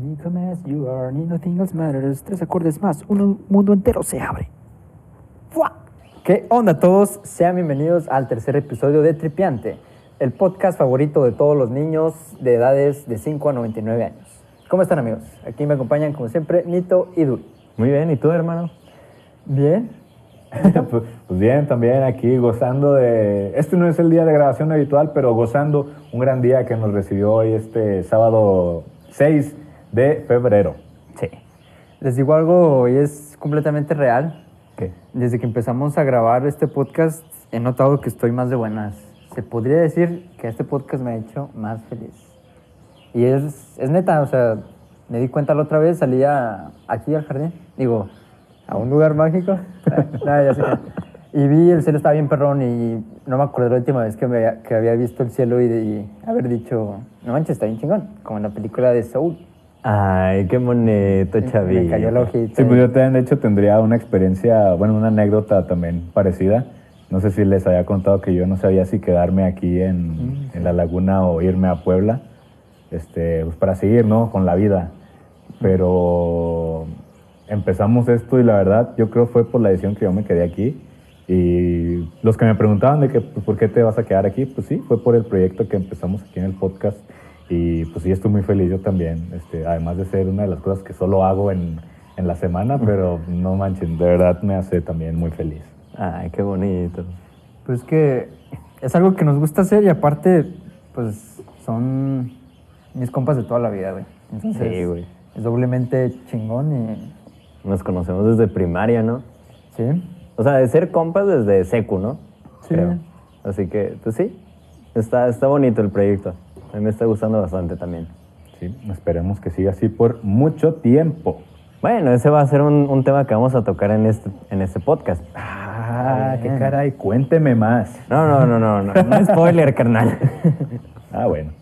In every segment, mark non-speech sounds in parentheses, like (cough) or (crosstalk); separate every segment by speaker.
Speaker 1: Ni come as you are, ni nothing else matters. Tres acordes más, un mundo entero se abre. ¡Fua! ¿Qué onda todos? Sean bienvenidos al tercer episodio de Tripiante, el podcast favorito de todos los niños de edades de 5 a 99 años. ¿Cómo están amigos? Aquí me acompañan como siempre Nito y Dul.
Speaker 2: Muy bien, ¿y tú, hermano?
Speaker 1: Bien. (laughs)
Speaker 3: pues, pues bien, también aquí gozando de... Este no es el día de grabación habitual, pero gozando un gran día que nos recibió hoy este sábado 6 de febrero.
Speaker 1: Sí. Les digo algo, y es completamente real.
Speaker 3: ¿Qué?
Speaker 1: Desde que empezamos a grabar este podcast, he notado que estoy más de buenas. Se podría decir que este podcast me ha hecho más feliz. Y es, es neta, o sea, me di cuenta la otra vez, salía aquí al jardín, digo, a un lugar mágico. (laughs) Nada, ya sé. Y vi el cielo estaba bien perrón y no me acuerdo la última vez que, me, que había visto el cielo y, y haber dicho, no manches, está bien chingón, como en la película de Soul.
Speaker 2: Ay, qué bonito, Chavi.
Speaker 1: Me cayó el ojito.
Speaker 3: Sí, pues yo también, de hecho, tendría una experiencia, bueno, una anécdota también parecida. No sé si les había contado que yo no sabía si quedarme aquí en, en la laguna o irme a Puebla, este, pues para seguir, ¿no? Con la vida. Pero empezamos esto y la verdad, yo creo fue por la decisión que yo me quedé aquí. Y los que me preguntaban de que, pues, ¿por qué te vas a quedar aquí? Pues sí, fue por el proyecto que empezamos aquí en el podcast. Y pues sí, estoy muy feliz yo también. Este, además de ser una de las cosas que solo hago en, en la semana, pero no manchen, de verdad me hace también muy feliz.
Speaker 2: Ay, qué bonito.
Speaker 1: Pues que es algo que nos gusta hacer y aparte, pues son mis compas de toda la vida, güey. Entonces,
Speaker 2: Sí, güey.
Speaker 1: Es doblemente chingón y.
Speaker 2: Nos conocemos desde primaria, ¿no?
Speaker 1: Sí.
Speaker 2: O sea, de ser compas desde secu, ¿no?
Speaker 1: Sí.
Speaker 2: Creo. Así que, pues sí, está, está bonito el proyecto. A mí me está gustando bastante también.
Speaker 3: Sí, esperemos que siga así por mucho tiempo.
Speaker 2: Bueno, ese va a ser un, un tema que vamos a tocar en este, en este podcast.
Speaker 3: Ah, qué caray, cuénteme más.
Speaker 2: No, no, no, no, no, no (laughs) spoiler, carnal.
Speaker 3: Ah, bueno.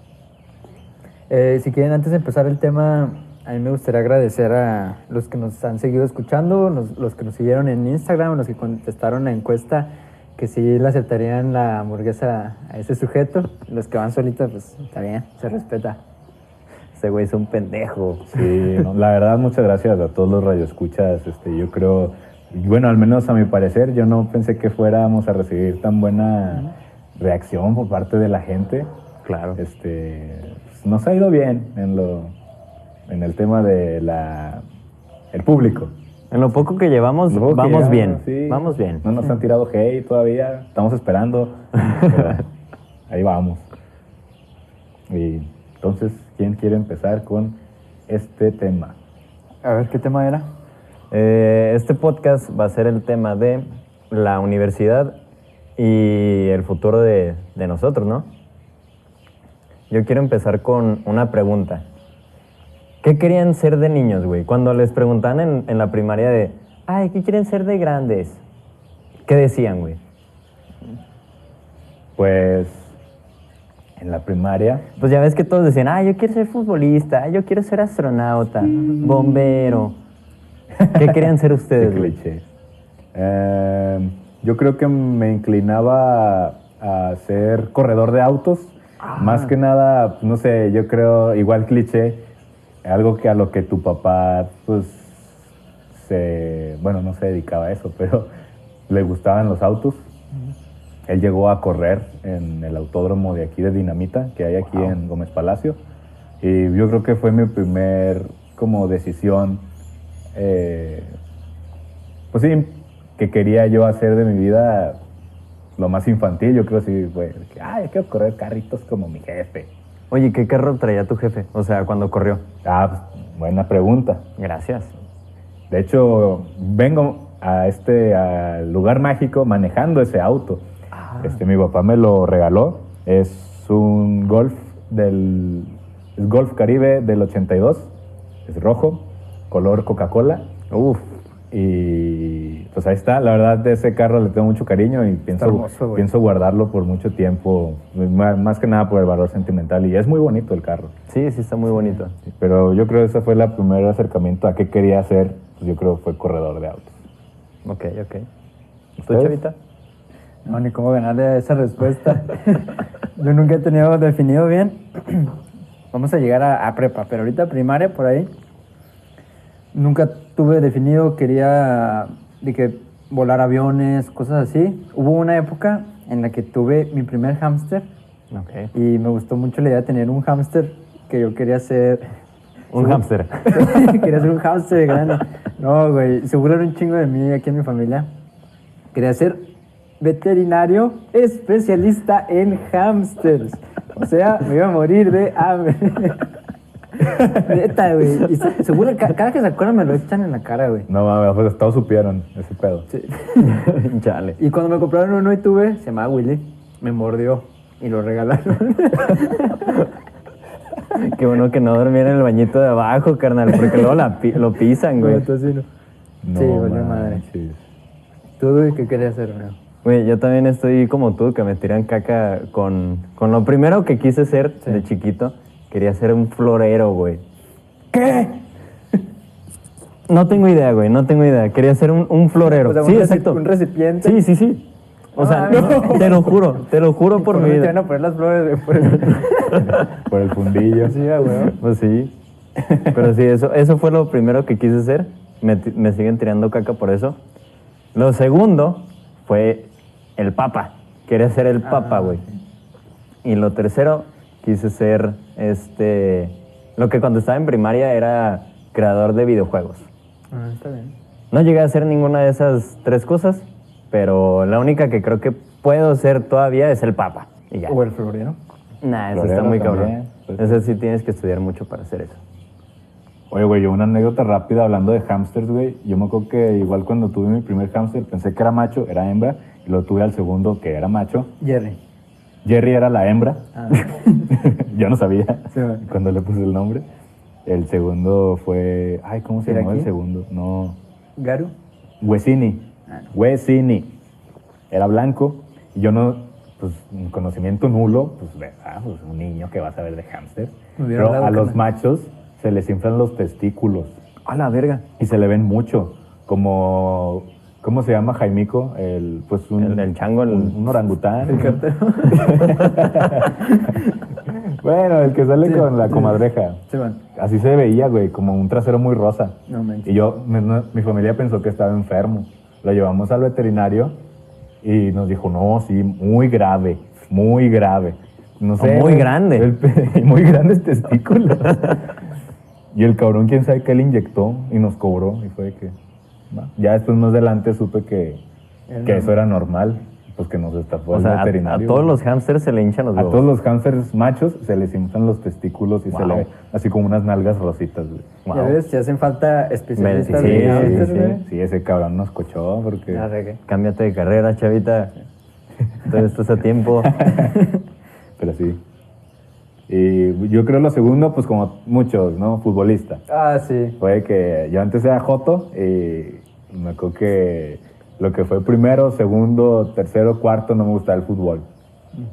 Speaker 1: Eh, si quieren, antes de empezar el tema, a mí me gustaría agradecer a los que nos han seguido escuchando, los, los que nos siguieron en Instagram, los que contestaron la encuesta, que sí le aceptarían la hamburguesa a ese sujeto. Los que van solitos, pues está bien, se respeta.
Speaker 2: Ese güey es un pendejo.
Speaker 3: Sí, no, la verdad, muchas gracias a todos los radioescuchas. Este, yo creo, bueno, al menos a mi parecer, yo no pensé que fuéramos a recibir tan buena reacción por parte de la gente.
Speaker 2: Claro.
Speaker 3: Este, pues, nos ha ido bien en lo, en el tema de la, el público.
Speaker 2: En lo poco que llevamos,
Speaker 3: que
Speaker 2: vamos bien.
Speaker 3: sí.
Speaker 2: Vamos bien.
Speaker 3: No nos han tirado hate todavía, estamos esperando. ahí vamos. Y entonces, ¿quién quiere empezar con este tema?
Speaker 1: A ver, ¿qué tema era?
Speaker 2: Eh, este podcast va a ser el tema de la universidad y el futuro de, de nosotros, ¿no? Yo quiero empezar con una pregunta. ¿Qué querían ser de niños, güey? Cuando les preguntaban en, en la primaria de, ay, ¿qué quieren ser de grandes? ¿Qué decían, güey?
Speaker 3: Pues en la primaria,
Speaker 2: Pues ya ves que todos decían, ah, yo quiero ser futbolista, ah, yo quiero ser astronauta, bombero. ¿Qué querían ser (laughs)
Speaker 3: qué
Speaker 2: ustedes, güey?
Speaker 3: cliché. Eh, yo creo que me inclinaba a ser corredor de autos. Más que nada, no sé, yo creo, igual cliché, algo que a lo que tu papá, pues, se, bueno, no se dedicaba a eso, pero (laughs) le gustaban los autos. Él llegó a correr en el autódromo de aquí de Dinamita, que hay aquí en Gómez Palacio. Y yo creo que fue mi primer como decisión, eh, pues sí, que quería yo hacer de mi vida lo más infantil. Yo creo sí, fue, que, ay, quiero correr carritos como mi jefe.
Speaker 2: Oye, ¿qué carro traía tu jefe? O sea, cuando corrió.
Speaker 3: Ah, pues, buena pregunta.
Speaker 2: Gracias.
Speaker 3: De hecho, vengo a este lugar mágico manejando ese auto. Este, mi papá me lo regaló. Es un Golf del es Golf Caribe del 82. Es rojo, color Coca-Cola.
Speaker 2: Uf,
Speaker 3: Y pues ahí está. La verdad, de ese carro le tengo mucho cariño y pienso,
Speaker 1: hermoso,
Speaker 3: pienso guardarlo por mucho tiempo. Más, que nada por el valor sentimental. Y es muy bonito el carro.
Speaker 2: sí, sí está muy bonito.
Speaker 3: Sí, Pero yo creo que ese fue el primer acercamiento a qué quería hacer. Pues yo creo que fue corredor de autos.
Speaker 2: Ok, ok. ¿Tú. Chavita?
Speaker 1: No, ni cómo ganarle a esa respuesta. (laughs) Yo nunca he tenido definido bien. (clears throat) vamos a llegar a, a prepa, pero ahorita primaria por ahí. Nunca tuve definido, quería de que volar aviones, cosas así. Hubo una época en la que tuve mi primer hámster
Speaker 2: Ok.
Speaker 1: y me gustó mucho la idea de tener un hámster que yo quería ser... (laughs)
Speaker 2: Un hámster. (laughs)
Speaker 1: quería ser un hámster grande. No, güey, se burlaron un chingo de mí aquí en mi familia. Quería ser veterinario especialista en hámsters. O sea, me iba a morir de hambre. (laughs) Neta, güey. Y se, se burlan, ca- cada que se acuerdan me lo echan en la cara, güey.
Speaker 3: No mames, pues todos supieron ese pedo.
Speaker 1: Sí. (laughs)
Speaker 2: Chale.
Speaker 1: Y cuando me compraron uno y tuve, se llamaba Willy, me mordió y lo regalaron. (laughs)
Speaker 2: Qué bueno que no dormía en el bañito de abajo, carnal, porque luego la pi- lo pisan, güey.
Speaker 1: No.
Speaker 3: No
Speaker 1: Sí, valió madre.
Speaker 3: manches.
Speaker 1: ¿Tú, güey, qué querías hacer, güey?
Speaker 2: Güey, yo también estoy como tú, que me tiran caca con, con lo primero que quise ser
Speaker 1: Sí.
Speaker 2: de chiquito. Quería ser un florero, güey.
Speaker 1: ¿Qué? (laughs)
Speaker 2: No tengo idea, güey, no tengo idea. Quería ser un, un florero.
Speaker 1: O sea, un
Speaker 2: sí, exacto.
Speaker 1: un recipiente.
Speaker 2: Sí, sí, sí. O sea,
Speaker 1: Ah,
Speaker 2: no, (laughs) te lo juro, te lo juro por mi
Speaker 1: Te
Speaker 2: vida.
Speaker 1: van a poner las flores por el... (laughs)
Speaker 3: Por el fundillo.
Speaker 1: Sí, ah, güey.
Speaker 2: Pues sí. Pero sí, eso, eso fue lo primero que quise hacer. Me, me siguen tirando caca por eso. Lo segundo fue el papa. Quería ser el papa, güey. Y lo tercero, quise ser este. Lo que cuando estaba en primaria era creador de videojuegos.
Speaker 1: Ah, está bien.
Speaker 2: No llegué a hacer ninguna de esas tres cosas, pero la única que creo que puedo ser todavía es el papa. Y ya.
Speaker 1: O el florero.
Speaker 2: Nah, eso
Speaker 3: Florero
Speaker 2: está muy cabrón.
Speaker 3: también, pues.
Speaker 2: Ese sí tienes que estudiar mucho para hacer eso.
Speaker 3: Oye, güey, yo una anécdota rápida hablando de hamsters, güey. Yo me acuerdo que igual cuando tuve mi primer hamster pensé que era macho, era hembra, y lo tuve al segundo que era macho.
Speaker 1: Jerry.
Speaker 3: Jerry era la hembra.
Speaker 1: Ah. (laughs)
Speaker 3: yo no sabía
Speaker 1: Sí,
Speaker 3: cuando le puse el nombre. El segundo fue. Ay, ¿cómo se
Speaker 1: ¿Era
Speaker 3: llamaba el segundo? No.
Speaker 1: Garu.
Speaker 3: Huesini.
Speaker 1: Ah.
Speaker 3: Huesini. Era blanco. Y yo no. Pues, un conocimiento nulo. Pues, ¿verdad? Pues, un niño que va a saber de
Speaker 1: hubiera
Speaker 3: Pero a los machos se les inflan los testículos.
Speaker 2: A la verga.
Speaker 3: Y se le ven mucho. Como. ¿Cómo se llama Jaimico? El, pues un,
Speaker 2: El- el chango, el-
Speaker 3: un, un orangután. (laughs)
Speaker 1: El cartero. (laughs)
Speaker 3: bueno, el que sale con la comadreja.
Speaker 1: Sí, man.
Speaker 3: Así se veía, güey, como un trasero muy rosa.
Speaker 1: No.
Speaker 3: Y yo, mi, familia pensó que estaba enfermo. Lo llevamos al veterinario y nos dijo, no, sí, muy grave, muy grave. No sé.
Speaker 2: muy grande. (laughs)
Speaker 3: y muy grandes testículos. y el cabrón, quién sabe qué le inyectó y nos cobró. Y fue de que. Ya después, más adelante, supe que, que eso era normal. Pues que nos estafó
Speaker 2: O
Speaker 3: el
Speaker 2: sea, a, a
Speaker 3: veterinario.
Speaker 2: todos
Speaker 3: güey.
Speaker 2: los hámsters se le hinchan los
Speaker 3: A
Speaker 2: huevos.
Speaker 3: todos los hamsters machos se les inflan los testículos y se
Speaker 2: Wow.
Speaker 3: le así como unas nalgas rositas, güey.
Speaker 1: Ya
Speaker 2: Wow.
Speaker 1: ves, si hacen falta especialistas
Speaker 2: Sí,
Speaker 1: de
Speaker 2: sí,
Speaker 3: sí, sí, ese cabrón nos cochó porque...
Speaker 2: Cámbiate de carrera, chavita. Todavía estás a tiempo. (laughs)
Speaker 3: Pero sí. Y yo creo lo segundo, pues como muchos, ¿no? Futbolista.
Speaker 1: Ah, sí.
Speaker 3: Fue que yo antes era Joto y me acuerdo que lo que fue primero, segundo, tercero, cuarto no me gustaba el fútbol.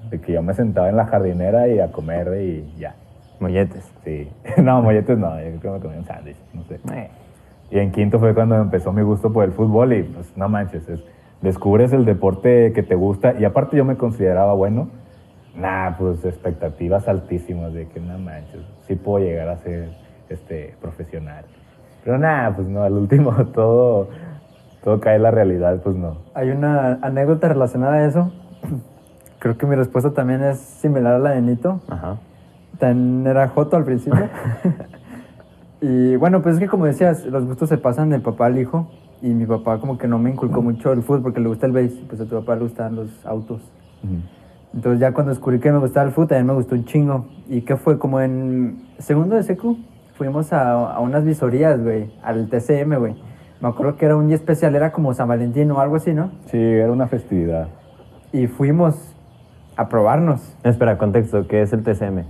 Speaker 3: De que yo me sentaba en la jardinera y a comer y ya.
Speaker 2: Molletes.
Speaker 3: Sí. (laughs) No, molletes no, yo creo que me comía un sándwich, no sé.
Speaker 2: Eh,
Speaker 3: Y en quinto fue cuando empezó mi gusto por el fútbol y pues no manches, es- descubres el deporte que te gusta y aparte yo me consideraba bueno. Nah, pues expectativas altísimas de que no manches, sí puedo llegar a ser este, profesional. Pero nada, pues no, al último (laughs) todo, todo cae en la realidad, pues no.
Speaker 1: Hay una anécdota relacionada a eso. (clears throat) Creo que mi respuesta también es similar a la de Nito.
Speaker 2: Ajá.
Speaker 1: También era Joto al principio. (laughs) y bueno, pues es que como decías, los gustos se pasan del papá al hijo. Y mi papá como que no me inculcó mucho el fútbol porque le gusta el base. Pues a tu papá le gustan los autos. Entonces ya cuando descubrí que me gustaba el fútbol, también me gustó un chingo. ¿Y qué fue? Como en segundo de secu, fuimos a, a unas visorías, güey, al TCM, güey. Me acuerdo que era un día especial, era como San Valentín o algo así, ¿no?
Speaker 3: Sí, era una festividad.
Speaker 1: Y fuimos a probarnos
Speaker 2: Espera, contexto, ¿qué es el TCM?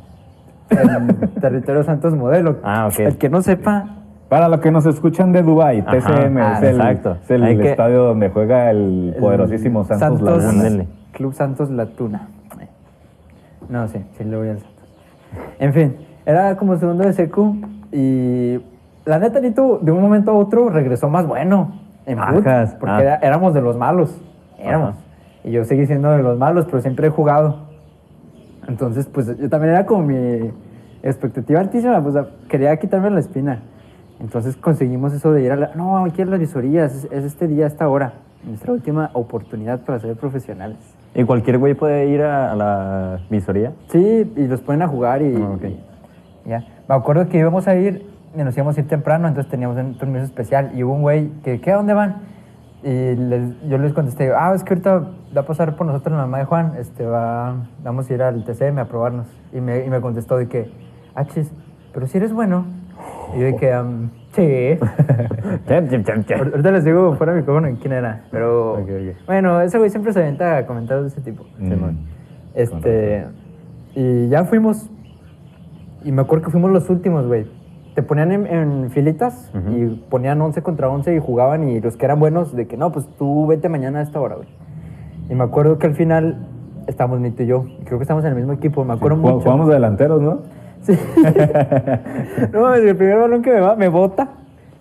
Speaker 1: en (laughs) Territorio Santos Modelo.
Speaker 2: Ah, ok.
Speaker 1: El que no sepa,
Speaker 3: Para los que nos escuchan de Dubai,
Speaker 2: Ajá.
Speaker 3: TCM
Speaker 1: Ah,
Speaker 3: es el,
Speaker 2: exacto.
Speaker 3: es el
Speaker 2: Hay que-
Speaker 3: estadio donde juega el
Speaker 1: el
Speaker 3: poderosísimo Santos, Laguna.
Speaker 2: Ándale.
Speaker 1: Club Santos Latuna. No, sí, sí le voy al Santos. En fin, era como segundo de secu y la neta, Nito, de un momento a otro regresó más bueno en porque
Speaker 2: ah.
Speaker 1: era- éramos de los malos, éramos.
Speaker 2: Ajá.
Speaker 1: Y yo seguí siendo de los malos, pero siempre he jugado. Entonces, pues yo también era como mi, expectativa altísima, pues quería quitarme la espina. Entonces conseguimos eso de ir a la... No, aquí a las visorías, es, es este día, esta hora. Nuestra última oportunidad para ser profesionales.
Speaker 2: ¿Y cualquier güey puede ir a, a la visoría?
Speaker 1: Sí, y los ponen a jugar y,
Speaker 2: Ah,
Speaker 1: y ya. Me acuerdo que íbamos a ir y nos íbamos a ir temprano, entonces teníamos un permiso especial y hubo un güey que, ¿qué? ¿A dónde van? Y les- yo les contesté, ah, es que ahorita va a pasar por nosotros la mamá de Juan, este, va, vamos a ir al TCM a probarnos. Y me, y me contestó de que, ah, chis, pero si eres bueno. Y yo de que, "Am, sí. (laughs) Ahorita les digo fuera de micrófono quién era, pero bueno, ese güey siempre se aventa comentarios de ese tipo.
Speaker 3: Mm.
Speaker 1: Este, y ya fuimos, y me acuerdo que fuimos los últimos, güey. Te ponían en, en filitas y ponían 11 contra 11 y jugaban y los que eran buenos de que no, pues tú vete mañana a esta hora, güey. Y me acuerdo que al final estábamos Nito y yo, creo que estamos en el mismo equipo, me acuerdo
Speaker 3: Jugamos
Speaker 1: mucho.
Speaker 3: jugamos delanteros, ¿no?
Speaker 1: Sí. (laughs) no, el primer balón que me va, me bota.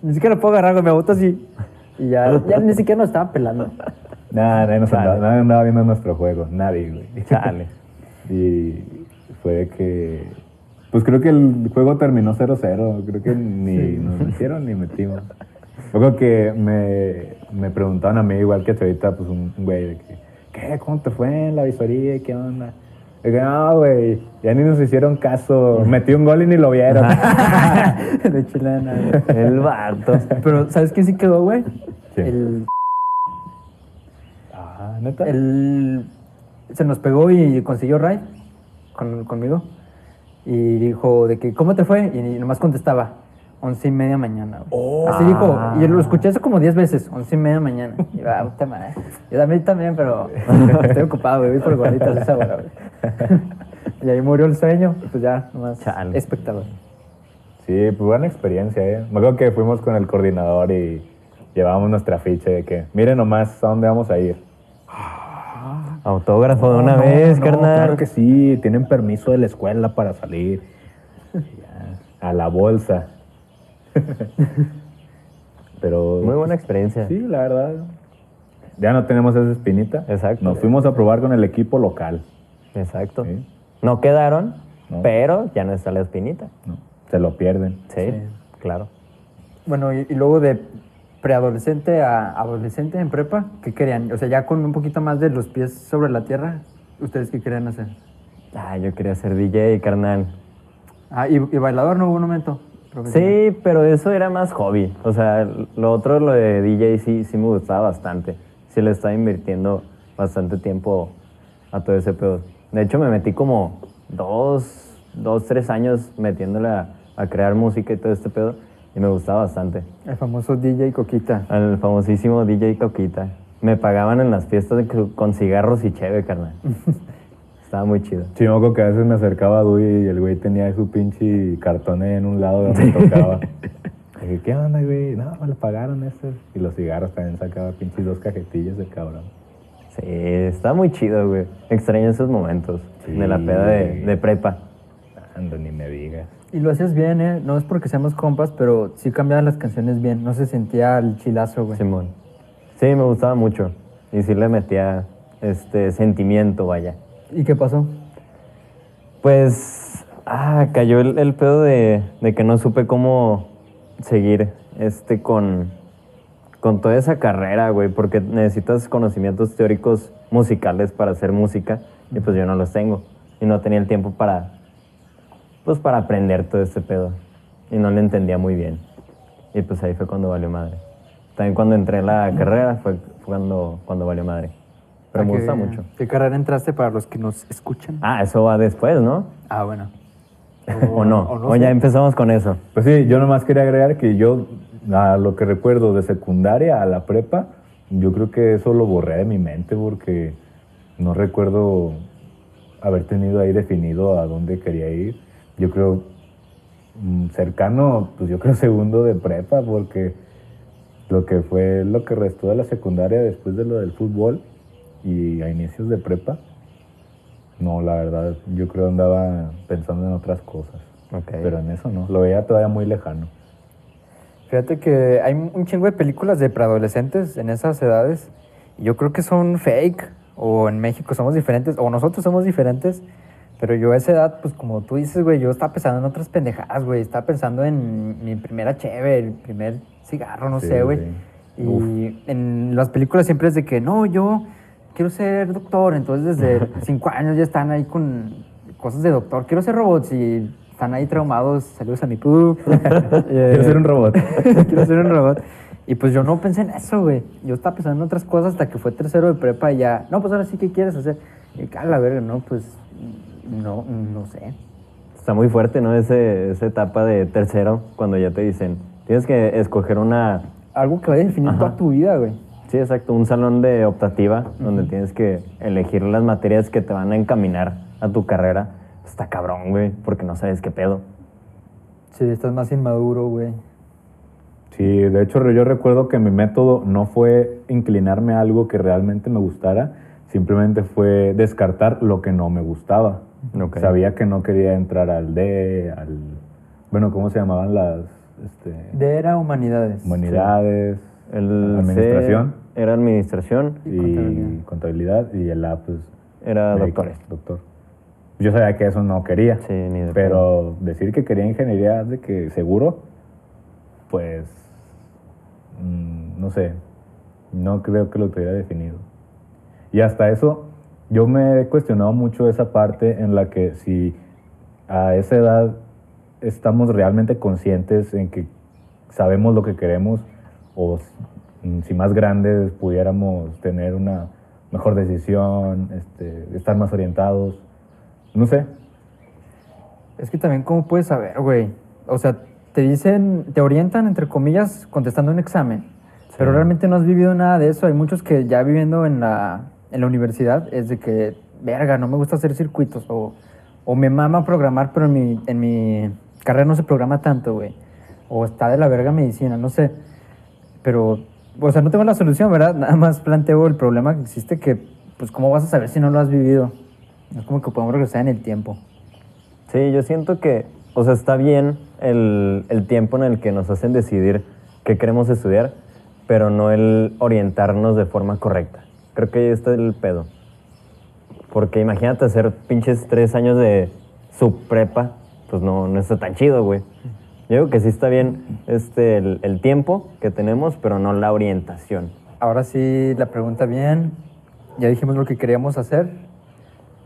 Speaker 1: Ni siquiera lo puedo agarrar, me bota así. Y ya, ya ni siquiera nos estaba pelando. (laughs)
Speaker 3: Nada, nadie, nos andaba, nadie andaba viendo nuestro juego, nadie, güey. (laughs)
Speaker 2: Chale.
Speaker 3: Y fue de que. Pues creo que el juego terminó 0-0. Creo que ni nos metieron ni metimos. Luego que me, me preguntaban a mí, igual que ahorita, pues un un güey de que, ¿qué? ¿Cómo te fue en la visoría? ¿Qué onda? No, güey, ya ni nos hicieron caso. Metí un gol y ni lo vieron. (laughs)
Speaker 1: De chilena, güey.
Speaker 2: El vato.
Speaker 1: Pero, ¿sabes quién sí quedó, güey? El,
Speaker 3: ah, neta.
Speaker 1: el- Se nos pegó y consiguió Ray con, conmigo. Y dijo de que, ¿cómo te fue? Y nomás contestaba, once y media mañana.
Speaker 3: Oh.
Speaker 1: Así dijo. Y lo escuché eso como diez veces, once y media mañana. Y yo, ah, puta madre. Yo también, también, pero (laughs) estoy ocupado, güey. Por gorditas esa hora, güey. (laughs) Y ahí murió el sueño. Pues ya, nomás
Speaker 2: Chale.
Speaker 1: espectador.
Speaker 3: Sí, pues buena experiencia, ¿eh? Me acuerdo que fuimos con el coordinador y llevábamos nuestra ficha de que, miren nomás a dónde vamos a ir.
Speaker 2: Autógrafo de una
Speaker 3: No,
Speaker 2: vez,
Speaker 3: no,
Speaker 2: carnal.
Speaker 3: Claro que sí, tienen permiso de la escuela para salir. (laughs) A la bolsa. (laughs) Pero.
Speaker 2: Muy buena experiencia.
Speaker 3: Sí, la verdad. Ya no tenemos esa espinita.
Speaker 2: Exacto.
Speaker 3: Nos fuimos a probar con el equipo local.
Speaker 2: Exacto.
Speaker 3: Sí.
Speaker 2: No quedaron,
Speaker 3: No.
Speaker 2: pero ya no está la espinita.
Speaker 3: ¿no? Se lo pierden.
Speaker 2: Sí, claro.
Speaker 1: Bueno, y, y luego de preadolescente a adolescente en prepa, ¿qué querían? O sea, ya con un poquito más de los pies sobre la tierra, ¿ustedes qué querían hacer?
Speaker 2: Ah, yo quería ser DJ, carnal.
Speaker 1: Ah, y, y bailador no hubo un momento.
Speaker 2: Sí, pero eso era más hobby. O sea, lo otro, lo de DJ, sí, sí me gustaba bastante. Sí le estaba invirtiendo bastante tiempo a todo ese pedo. De hecho, me metí como dos, dos tres años metiéndole a, a crear música y todo este pedo. Y me gustaba bastante.
Speaker 1: El famoso DJ Coquita.
Speaker 2: Al famosísimo DJ Coquita. Me pagaban en las fiestas con cigarros y cheve, carnal. (laughs) Estaba muy chido.
Speaker 3: Sí, me acuerdo que a veces me acercaba a Dui y el güey tenía su pinche cartón ahí en un lado donde tocaba. (laughs) Y dije, ¿qué onda, güey? No, me lo pagaron estos. Y los cigarros también sacaba pinches dos cajetillas de cabrón.
Speaker 2: Sí, está muy chido, güey. Extraño esos momentos
Speaker 3: Sí.
Speaker 2: de la peda de, de prepa.
Speaker 3: Ando, ni me digas.
Speaker 1: Y lo hacías bien, ¿eh? No es porque seamos compas, pero sí cambiaban las canciones bien. No se sentía el chilazo, güey.
Speaker 2: Simón. Sí, me gustaba mucho. Y sí le metía este sentimiento, vaya.
Speaker 1: ¿Y qué pasó?
Speaker 2: Pues, ah, cayó el, el pedo de, de que no supe cómo seguir este con, con toda esa carrera, güey, porque necesitas conocimientos teóricos musicales para hacer música y pues yo no los tengo. Y no tenía el tiempo para, pues para aprender todo este pedo. Y no le entendía muy bien. Y pues ahí fue cuando valió madre. También cuando entré en la carrera fue, fue cuando, cuando valió madre. Pero
Speaker 1: ¿A
Speaker 2: me gusta mucho.
Speaker 1: ¿Qué carrera entraste para los que nos escuchan?
Speaker 2: Ah, eso va después, ¿no?
Speaker 1: Ah, bueno. (laughs)
Speaker 2: ¿O no?
Speaker 1: o no
Speaker 2: O ya empezamos con eso.
Speaker 3: Pues sí, yo nomás quería agregar que yo, a lo que recuerdo de secundaria a la prepa, yo creo que eso lo borré de mi mente porque no recuerdo haber tenido ahí definido a dónde quería ir. Yo creo mm, cercano, pues yo creo (laughs) segundo de prepa porque lo que fue lo que restó de la secundaria después de lo del fútbol y a inicios de prepa, no, la verdad, yo creo andaba pensando en otras cosas. Pero en eso no, lo veía todavía muy lejano.
Speaker 1: Fíjate que hay un chingo de películas de preadolescentes en esas edades. Y yo creo que son fake. O en México somos diferentes. O nosotros somos diferentes. Pero yo a esa edad, pues como tú dices, güey, yo estaba pensando en otras pendejadas, güey. Estaba pensando en mi primera cheve, el primer cigarro, no
Speaker 3: Sí,
Speaker 1: sé, güey. Y en las películas siempre es de que, no, yo quiero ser doctor. Entonces desde (laughs) cinco años ya están ahí con cosas de doctor. Quiero ser robots y están ahí traumados. Saludos a mi pu. (laughs)
Speaker 3: Quiero ser un robot. (laughs)
Speaker 1: quiero ser un robot. Y pues yo no pensé en eso, güey. Yo estaba pensando en otras cosas hasta que fue tercero de prepa y ya, no, pues ahora sí, ¿qué quieres hacer? Y que, a la verga, no, pues, no, no sé.
Speaker 2: Está muy fuerte, ¿no? Ese, esa etapa de tercero, cuando ya te dicen, tienes que escoger una...
Speaker 1: Algo que va a definir
Speaker 2: Ajá.
Speaker 1: toda tu vida, güey.
Speaker 2: Sí, exacto, un salón de optativa donde tienes que elegir las materias que te van a encaminar a tu carrera. Está cabrón, güey, porque no sabes qué pedo.
Speaker 1: Sí, estás más inmaduro, güey.
Speaker 3: Sí, de hecho yo recuerdo que mi método no fue inclinarme a algo que realmente me gustara, simplemente fue descartar lo que no me gustaba.
Speaker 2: Ok.
Speaker 3: Sabía que no quería entrar al D, al... Bueno, ¿cómo se llamaban las este,
Speaker 1: De era humanidades.
Speaker 3: humanidades?
Speaker 2: El
Speaker 3: administración
Speaker 2: C era administración,
Speaker 1: Y
Speaker 3: y
Speaker 1: contabilidad.
Speaker 3: contabilidad y el A, pues...
Speaker 2: era
Speaker 3: médico,
Speaker 2: doctores.
Speaker 3: Doctor. Yo sabía que eso no quería.
Speaker 2: Sí, ni de
Speaker 3: Pero decir que quería ingeniería de que seguro, pues mm, no sé, no creo que lo tuviera definido. Y hasta eso, yo me he cuestionado mucho esa parte en la que si a esa edad estamos realmente conscientes en que sabemos lo que queremos o mm, si más grandes pudiéramos tener una mejor decisión, este, estar más orientados, no sé,
Speaker 1: Es que también, ¿cómo puedes saber, güey? O sea, te dicen, te orientan, entre comillas, contestando un examen. Pero realmente no has vivido nada de eso. Hay muchos que ya viviendo en la, en la universidad es de que, verga, no me gusta hacer circuitos. O, o me mama programar, pero en mi, en mi carrera no se programa tanto, güey. O está de la verga medicina, no sé. Pero, o sea, no tengo la solución, ¿verdad? (laughs) Nada más planteo el problema que existe que, pues, ¿cómo vas a saber si no lo has vivido? Es como que podemos regresar en el tiempo.
Speaker 2: Sí, yo siento que, o sea, está bien el, el tiempo en el que nos hacen decidir qué queremos estudiar, pero no el orientarnos de forma correcta. Creo que ahí está el pedo. Porque imagínate hacer pinches tres años de subprepa, pues no, no está tan chido, güey. Yo digo que sí está bien este, el, el tiempo que tenemos, pero no la orientación.
Speaker 1: Ahora sí, la pregunta bien. Ya dijimos lo que queríamos hacer.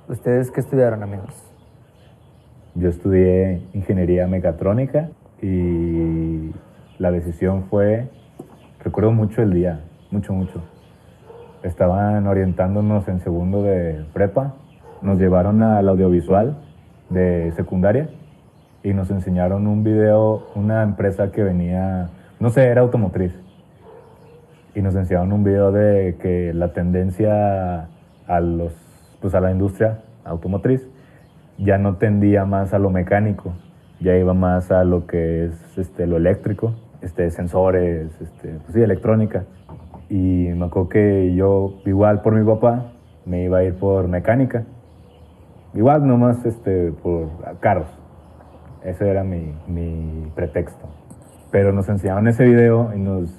Speaker 1: ¿Ustedes qué estudiaron, amigos?
Speaker 3: Yo estudié ingeniería mecatrónica y la decisión fue, recuerdo mucho el día, mucho, mucho. Estaban orientándonos en segundo de prepa, nos llevaron al audiovisual de secundaria y nos enseñaron un video, una empresa que venía, no sé, era automotriz. Y nos enseñaron un video de que la tendencia a, los, pues a la industria automotriz ya no tendía más a lo mecánico, ya iba más a lo que es este, lo eléctrico, este, sensores, este, pues sí, electrónica. Y me acuerdo que yo, igual por mi papá, me iba a ir por mecánica. Igual nomás este, por carros. Ese era mi, mi pretexto. Pero nos enseñaron ese video y nos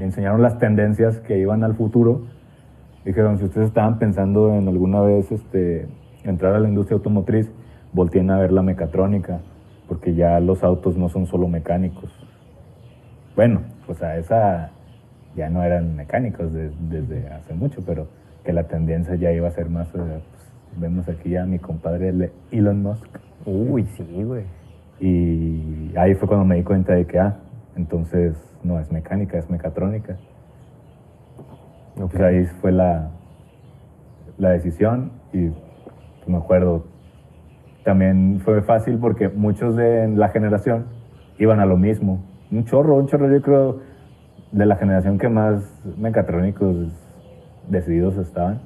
Speaker 3: enseñaron las tendencias que iban al futuro. Dijeron, si ustedes estaban pensando en alguna vez este, entrar a la industria automotriz, volteen a ver la mecatrónica, porque ya los autos no son solo mecánicos. Bueno, pues a esa ya no eran mecánicos de- desde hace mucho, pero que la tendencia ya iba a ser más... eh, pues, vemos aquí a mi compadre Elon Musk.
Speaker 2: Uy, sí, güey.
Speaker 3: Y ahí fue cuando me di cuenta de que, ah, entonces no es mecánica, es mecatrónica. Pues ahí fue la, la decisión y pues, me acuerdo, también fue fácil porque muchos de la generación iban a lo mismo. Un chorro, un chorro, yo creo, de la generación que más mecatrónicos decididos estaban.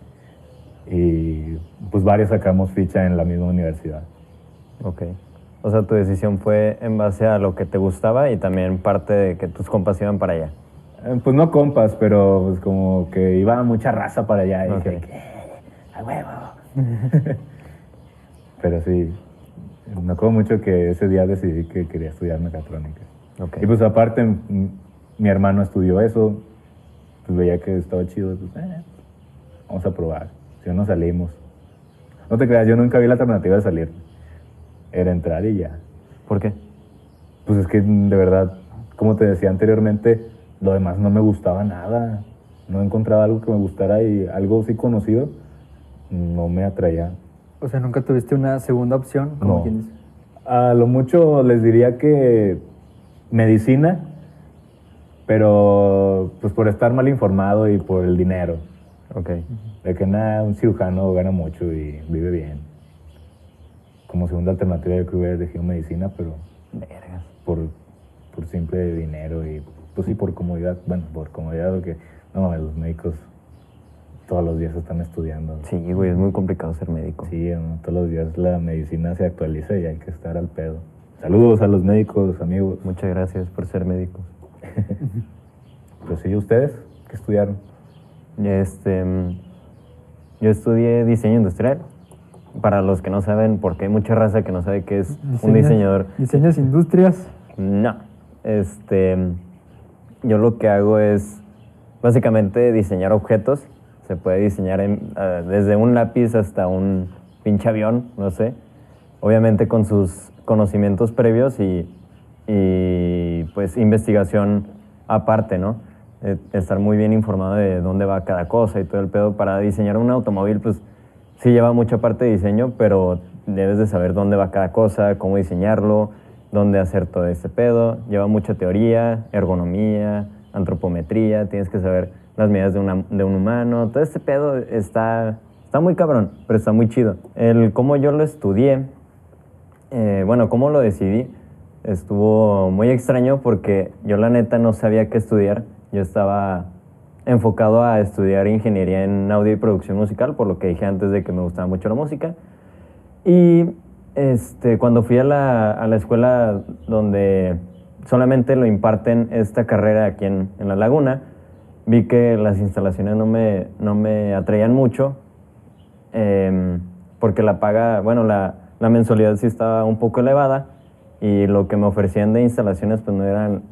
Speaker 3: Y pues varios sacamos ficha en la misma universidad.
Speaker 2: Ok. O sea, tu decisión fue en base a lo que te gustaba y también parte de que tus compas iban para allá.
Speaker 3: Eh, Pues no compas, pero pues como que iba mucha raza para allá y
Speaker 2: Ok.
Speaker 3: dije, "¿Qué? ¡A huevo! (laughs) pero sí, me acuerdo mucho que ese día decidí que quería estudiar mecatrónica.
Speaker 2: Ok.
Speaker 3: Y pues aparte, mi hermano estudió eso, pues veía que estaba chido, pues eh, vamos a probar, si no nos salimos. No te creas, yo nunca vi la alternativa de salir. Era entrar y ya.
Speaker 2: ¿Por qué?
Speaker 3: Pues es que de verdad, como te decía anteriormente, lo demás no me gustaba nada. No encontraba algo que me gustara y algo así conocido no me atraía.
Speaker 1: O sea, ¿nunca tuviste una segunda opción? Como
Speaker 3: No.
Speaker 1: quien dice?
Speaker 3: A lo mucho les diría que medicina, pero pues por estar mal informado y por el dinero.
Speaker 2: Ok.
Speaker 3: De que nada, un cirujano gana mucho y vive bien. Como segunda alternativa yo creo que hubiera elegido medicina, pero
Speaker 2: Vergas.
Speaker 3: por, por simple dinero y pues sí por comodidad. Bueno, por comodidad porque no mames, los médicos todos los días están estudiando.
Speaker 2: Sí, güey, es muy complicado ser médico.
Speaker 3: Sí, ¿no? todos los días la medicina se actualiza y hay que estar al pedo. Saludos a los médicos, amigos.
Speaker 2: Muchas gracias por ser médico. (laughs)
Speaker 3: Pues sí, ¿ustedes qué estudiaron?
Speaker 2: Este, yo estudié diseño industrial. Para los que no saben, porque hay mucha raza que no sabe qué es un diseñador.
Speaker 1: Diseños, industrias.
Speaker 2: No. Este, yo lo que hago es básicamente diseñar objetos. Se puede diseñar ah, desde un lápiz hasta un pinche avión, no sé. Obviamente con sus conocimientos previos y, pues investigación aparte, ¿no? Eh, estar muy bien informado de dónde va cada cosa y todo el pedo. Para diseñar un automóvil, pues sí lleva mucha parte de diseño, pero debes de saber dónde va cada cosa, cómo diseñarlo, dónde hacer todo este pedo. Lleva mucha teoría, ergonomía, antropometría, tienes que saber las medidas de, un humano. Todo este pedo está, está muy cabrón, pero está muy chido. El cómo yo lo estudié, eh, bueno, cómo lo decidí, estuvo muy extraño porque yo la neta no sabía qué estudiar. Yo estaba enfocado a estudiar ingeniería en audio y producción musical, por lo que dije antes de que me gustaba mucho la música. Y este, cuando fui a la, a la escuela donde solamente lo imparten esta carrera aquí en, en La Laguna, vi que las instalaciones no me, no me atraían mucho, em, porque la paga, bueno, la, la mensualidad sí estaba un poco elevada y lo que me ofrecían de instalaciones pues no eran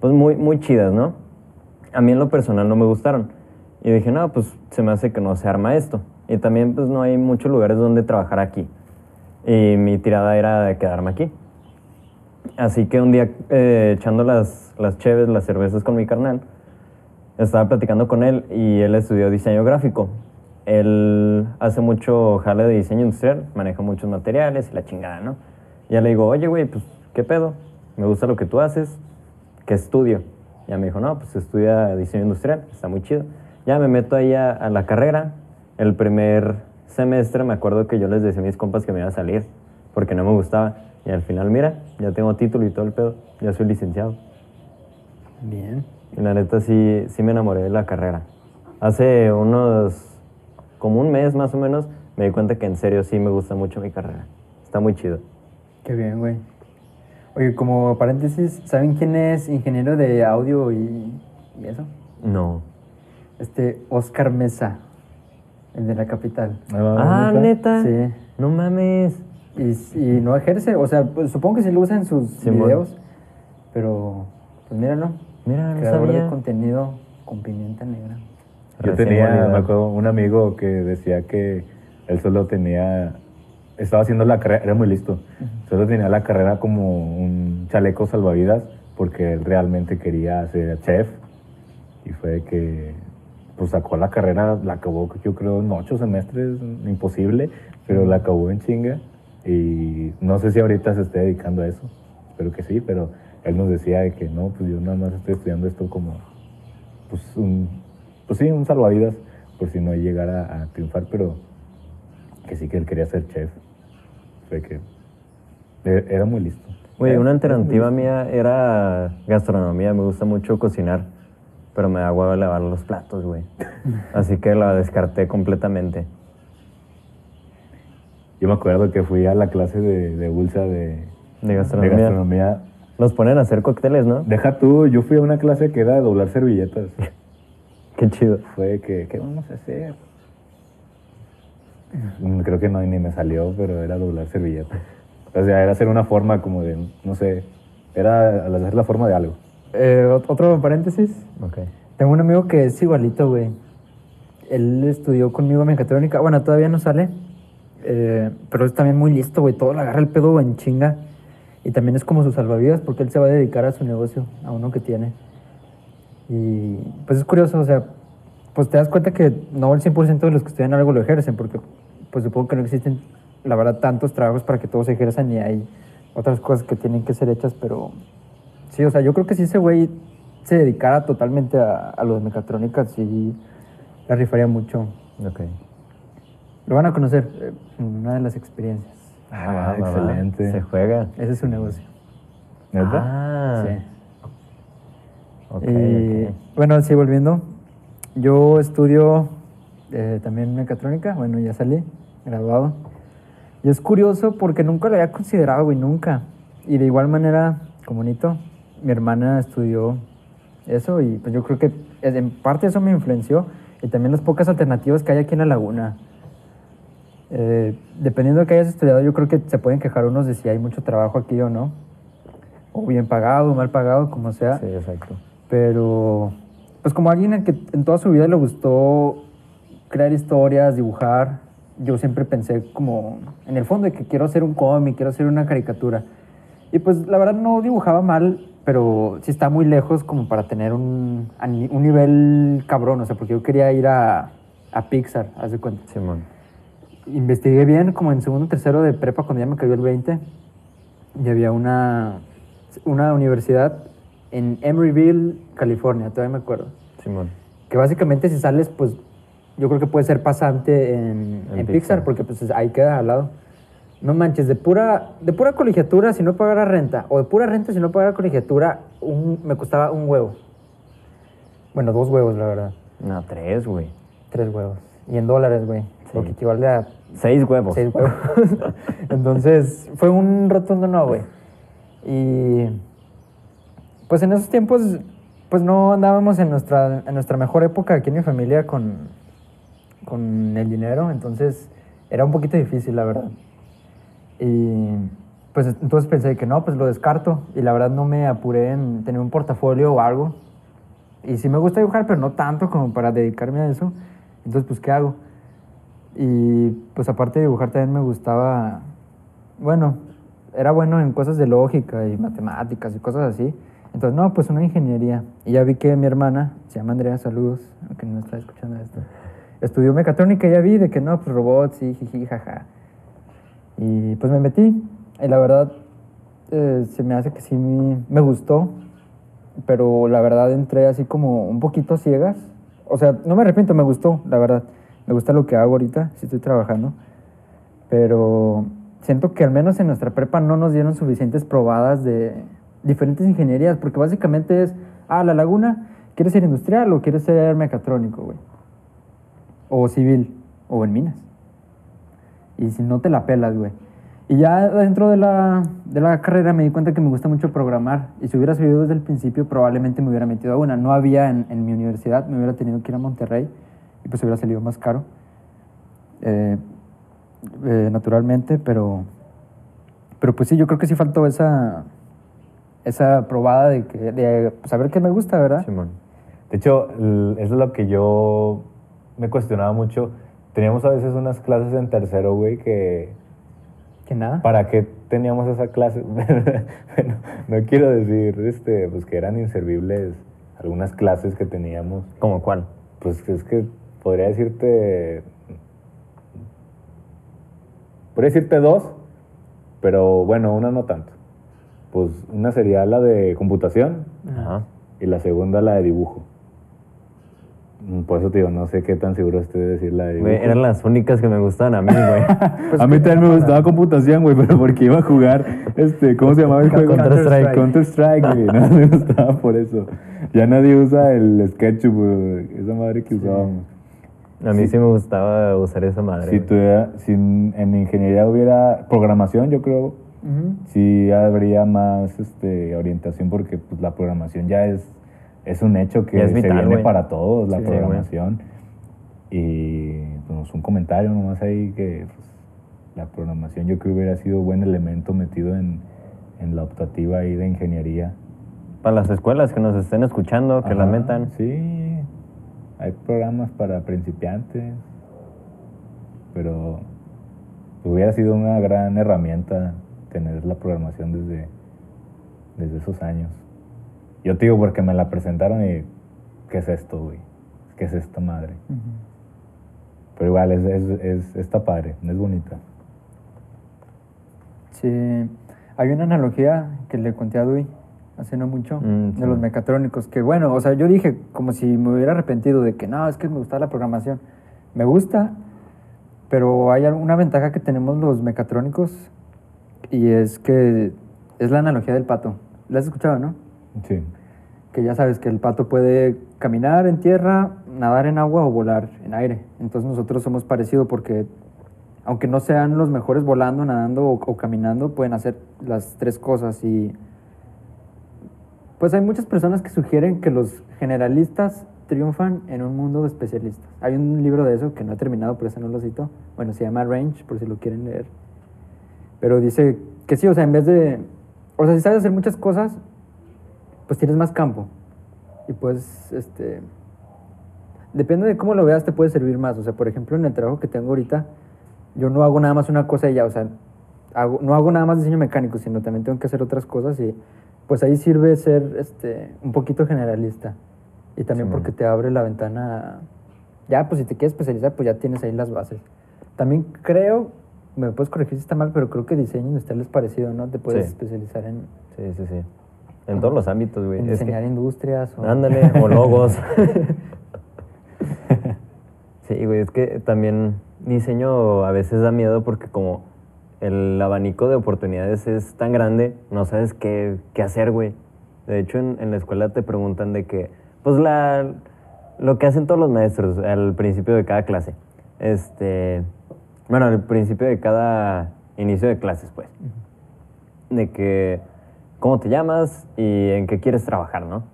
Speaker 2: pues muy, muy chidas, ¿no? A mí en lo personal no me gustaron. Y dije, no, pues se me hace que no se arma esto. Y también pues no hay muchos lugares donde trabajar aquí. Y mi tirada era de quedarme aquí. Así que un día eh, echando las, las cheves, las cervezas con mi carnal, estaba platicando con él y él estudió diseño gráfico. Él hace mucho jale de diseño industrial, maneja muchos materiales y la chingada, ¿no? Ya le digo, oye, güey, pues, ¿qué pedo? Me gusta lo que tú haces, ¿qué estudio? Ya me dijo, no, pues estudia diseño industrial, está muy chido. Ya me meto ahí a, a la carrera. El primer semestre me acuerdo que yo les decía a mis compas que me iba a salir porque no me gustaba. Y al final, mira, ya tengo título y todo el pedo, ya soy licenciado.
Speaker 1: Bien.
Speaker 2: Y la neta sí, sí me enamoré de la carrera. Hace unos, como un mes más o menos, me di cuenta que en serio sí me gusta mucho mi carrera. Está muy chido.
Speaker 1: Qué bien, güey. Oye, como paréntesis, ¿saben quién es ingeniero de audio y, y eso?
Speaker 2: No.
Speaker 1: Este, Oscar Mesa, el de la capital.
Speaker 2: Ah, neta.
Speaker 1: Sí.
Speaker 2: No mames.
Speaker 1: Y, y no ejerce, o sea, pues, supongo que sí lo usa en sus
Speaker 2: Simón.
Speaker 1: videos, pero pues míralo.
Speaker 2: Mira, no
Speaker 1: Creador
Speaker 2: sabía.
Speaker 1: de contenido con pimienta negra.
Speaker 3: Yo
Speaker 2: Recién
Speaker 3: tenía, me acuerdo, un amigo que decía que él solo tenía, estaba haciendo la carrera, era muy listo, solo tenía la carrera como un chaleco salvavidas porque él realmente quería ser chef y fue que pues sacó la carrera, la acabó yo creo en ocho semestres, imposible, pero la acabó en chinga y no sé si ahorita se esté dedicando a eso, espero que sí, pero él nos decía de que no, pues yo nada más estoy estudiando esto como pues un, pues sí, un salvavidas por si no llegara a triunfar, pero que sí que él quería ser chef. Fue que e- era muy listo.
Speaker 2: Güey, una alternativa mía era gastronomía. Me gusta mucho cocinar, pero me da huevo lavar los platos, güey. Así que la descarté completamente.
Speaker 3: Yo me acuerdo que fui a la clase de, de Bulsa de,
Speaker 2: De gastronomía.
Speaker 3: de gastronomía.
Speaker 2: Los ponen a hacer cócteles, ¿no?
Speaker 3: Deja tú, yo fui a una clase que era de doblar servilletas. (laughs)
Speaker 2: Qué chido.
Speaker 3: Fue que, ¿qué vamos a hacer? Mm, Creo que no, ni me salió, pero era doblar servilletas. O sea, era hacer una forma como de, no sé, era hacer la forma de algo.
Speaker 1: Eh, ot- otro paréntesis.
Speaker 2: Ok.
Speaker 1: Tengo un amigo que es igualito, güey. Él estudió conmigo mecatrónica. Bueno, todavía no sale. Eh, pero es también muy listo, güey. Todo le agarra el pedo en chinga. Y también es como su salvavidas porque él se va a dedicar a su negocio, a uno que tiene. Y pues es curioso, o sea, pues te das cuenta que no el 100% de los que estudian algo lo ejercen, porque pues supongo que no existen, la verdad, tantos trabajos para que todos se ejerzan y hay otras cosas que tienen que ser hechas, pero sí, o sea, yo creo que si ese güey se dedicara totalmente a, a lo de mecatrónica, sí la rifaría mucho.
Speaker 2: Ok.
Speaker 1: Lo van a conocer eh, en una de las experiencias.
Speaker 3: Ah,
Speaker 2: va.
Speaker 3: excelente.
Speaker 2: Se juega.
Speaker 1: Ese es su negocio.
Speaker 3: ¿Neta?
Speaker 2: Ah,
Speaker 1: Sí.
Speaker 2: ok,
Speaker 1: Y,
Speaker 2: ok.
Speaker 1: Bueno, sí, volviendo. Yo estudio eh, también mecatrónica. Bueno, ya salí, graduado. Y es curioso porque nunca lo había considerado, güey, nunca. Y de igual manera, como Nito, mi hermana estudió eso y pues yo creo que en parte eso me influenció. Y también las pocas alternativas que hay aquí en la laguna. Eh, dependiendo de que hayas estudiado, yo creo que se pueden quejar unos de si hay mucho trabajo aquí o no. O bien pagado, o mal pagado, como sea.
Speaker 2: Sí, exacto.
Speaker 1: Pero, pues como alguien al que en toda su vida le gustó crear historias, dibujar, yo siempre pensé como en el fondo de que quiero hacer un cómic, quiero hacer una caricatura. Y pues la verdad no dibujaba mal, pero sí está muy lejos como para tener un, un nivel cabrón, o sea, porque yo quería ir a, a Pixar, haz de cuenta.
Speaker 2: Simón.
Speaker 1: Investigué bien como en segundo o tercero de prepa cuando ya me cayó el 20 y había una, una universidad en Emeryville, California, todavía me acuerdo.
Speaker 2: Simón.
Speaker 1: Que básicamente si sales, pues yo creo que puedes ser pasante en,
Speaker 2: En
Speaker 1: en Pixar,
Speaker 2: Pixar.
Speaker 1: porque pues ahí queda al lado. No manches, de pura, de pura colegiatura si no pagara renta, o de pura renta si no pagara colegiatura, un- me costaba un huevo. Bueno, dos huevos, la verdad.
Speaker 2: No, tres, güey.
Speaker 1: Tres huevos. Y en dólares, güey. Lo que equivale a
Speaker 2: Seis huevos.
Speaker 1: Seis huevos. (laughs) Entonces, fue un rotundo no, güey. Y pues en esos tiempos, pues no andábamos en nuestra, en nuestra mejor época aquí en mi familia con, con el dinero, entonces era un poquito difícil, la verdad. Y pues entonces pensé que no, pues lo descarto y la verdad no me apuré en tener un portafolio o algo. Y sí me gusta dibujar, pero no tanto como para dedicarme a eso. Entonces, pues, ¿qué hago? Y pues aparte de dibujar también me gustaba, bueno, era bueno en cosas de lógica y matemáticas y cosas así. Entonces, no, pues una ingeniería. Y ya vi que mi hermana, se llama Andrea, saludos, aunque no está escuchando esto, estudió mecatrónica y ya vi de que no, pues robots y jiji, jaja. Y pues me metí y la verdad eh, se me hace que sí me, gustó, pero la verdad entré así como un poquito ciegas. O sea, no me arrepiento, me gustó, la verdad. Me gusta lo que hago ahorita, sí estoy trabajando. Pero siento que al menos en nuestra prepa no nos dieron suficientes probadas de diferentes ingenierías, porque básicamente es, ah, la laguna, ¿quieres ser industrial o quieres ser mecatrónico, güey? O civil, o en minas. Y si no te la pelas, güey. Y ya dentro de la, de la carrera me di cuenta que me gusta mucho programar. Y si hubiera sabido desde el principio, probablemente me hubiera metido a una. No había en, en mi universidad, me hubiera tenido que ir a Monterrey y pues hubiera salido más caro. Eh, eh, naturalmente, pero, pero pues sí, yo creo que sí faltó esa, esa probada de, que, de saber qué me gusta, ¿verdad?
Speaker 2: Simón.
Speaker 3: De hecho, es lo que yo me cuestionaba mucho. Teníamos a veces unas clases en tercero, güey, que...
Speaker 1: Que nada.
Speaker 3: ¿Para qué teníamos esa clase? (laughs) bueno, no quiero decir este, pues, que eran inservibles algunas clases que teníamos.
Speaker 2: ¿Cómo cuál?
Speaker 3: Pues es que podría decirte... Podría decirte dos, pero bueno, una no tanto. Pues una sería la de computación
Speaker 2: Ajá.
Speaker 3: y la segunda la de dibujo. Mm, Por eso te digo, no sé qué tan seguro estoy de decir la de dibujo.
Speaker 2: Güey, eran las únicas que me gustaban a mí, güey. (laughs)
Speaker 1: Pues
Speaker 3: a mí también me gustaba computación, güey, pero porque iba a jugar, este, ¿cómo se llamaba el juego?
Speaker 1: Counter-Strike.
Speaker 3: Counter-Strike, güey. No, (laughs) me gustaba por eso. Ya nadie usa el SketchUp, güey, esa madre que usábamos.
Speaker 2: A mí sí, me gustaba usar esa madre.
Speaker 3: Si, tuviera, si en en ingeniería hubiera programación, yo creo,
Speaker 1: Ujú.
Speaker 3: sí habría más este, orientación porque pues, la programación ya es, es un hecho que
Speaker 2: es
Speaker 3: se
Speaker 2: vital,
Speaker 3: viene
Speaker 2: güey.
Speaker 3: para todos, la
Speaker 2: Sí, sí, güey.
Speaker 3: programación. y pues, un comentario nomás ahí que pues, la programación yo creo hubiera sido buen elemento metido en, en la optativa ahí de ingeniería.
Speaker 2: Para las escuelas que nos estén escuchando, que la
Speaker 3: Ajá,
Speaker 2: metan.
Speaker 3: Sí, hay programas para principiantes, pero hubiera sido una gran herramienta tener la programación desde, desde esos años. Yo te digo porque me la presentaron y, ¿qué es esto, güey? ¿Qué es esta madre? Pero igual, es, es, es, está padre, es bonita.
Speaker 1: Sí, hay una analogía que le conté a Dui hace no mucho
Speaker 2: Mm,
Speaker 1: de los mecatrónicos, que bueno, o sea, yo dije como si me hubiera arrepentido de que no, es que me gusta la programación. Me gusta, pero hay alguna ventaja que tenemos los mecatrónicos y es que es la analogía del pato. ¿La has escuchado, no?
Speaker 3: Sí.
Speaker 1: que ya sabes que el pato puede caminar en tierra, nadar en agua o volar en aire. Entonces nosotros somos parecidos porque aunque no sean los mejores volando, nadando o, o caminando, pueden hacer las tres cosas y pues hay muchas personas que sugieren que los generalistas triunfan en un mundo de especialistas. Hay un libro de eso que no he terminado, por eso no lo cito. Bueno, se llama Range, por si lo quieren leer. Pero dice que sí, o sea, en vez de... O sea, si sabes hacer muchas cosas, pues tienes más campo. Y pues, este... Depende de cómo lo veas, te puede servir más. O sea, por ejemplo, en el trabajo que tengo ahorita, yo no hago nada más una cosa y ya. O sea, hago, no hago nada más diseño mecánico, sino también tengo que hacer otras cosas y pues ahí sirve ser este, un poquito generalista. Y también
Speaker 2: Sí,
Speaker 1: porque te abre la ventana... Ya, pues si te quieres especializar, pues ya tienes ahí las bases. También creo, me puedes corregir si está mal, pero creo que diseño industrial es parecido, ¿no? Te puedes
Speaker 2: Sí.
Speaker 1: especializar en,
Speaker 2: Sí, sí, sí. En todos los ámbitos, güey. que-
Speaker 1: diseñar industrias. O...
Speaker 2: Ándale, o logos. (laughs) sí, güey, es que también diseño a veces da miedo porque como el abanico de oportunidades es tan grande, no sabes qué, qué hacer, güey. De hecho, en, en la escuela te preguntan de que, pues la, lo que hacen todos los maestros al principio de cada clase. Este, bueno, al principio de cada inicio de clases, pues. De que, ¿cómo te llamas y en qué quieres trabajar, no?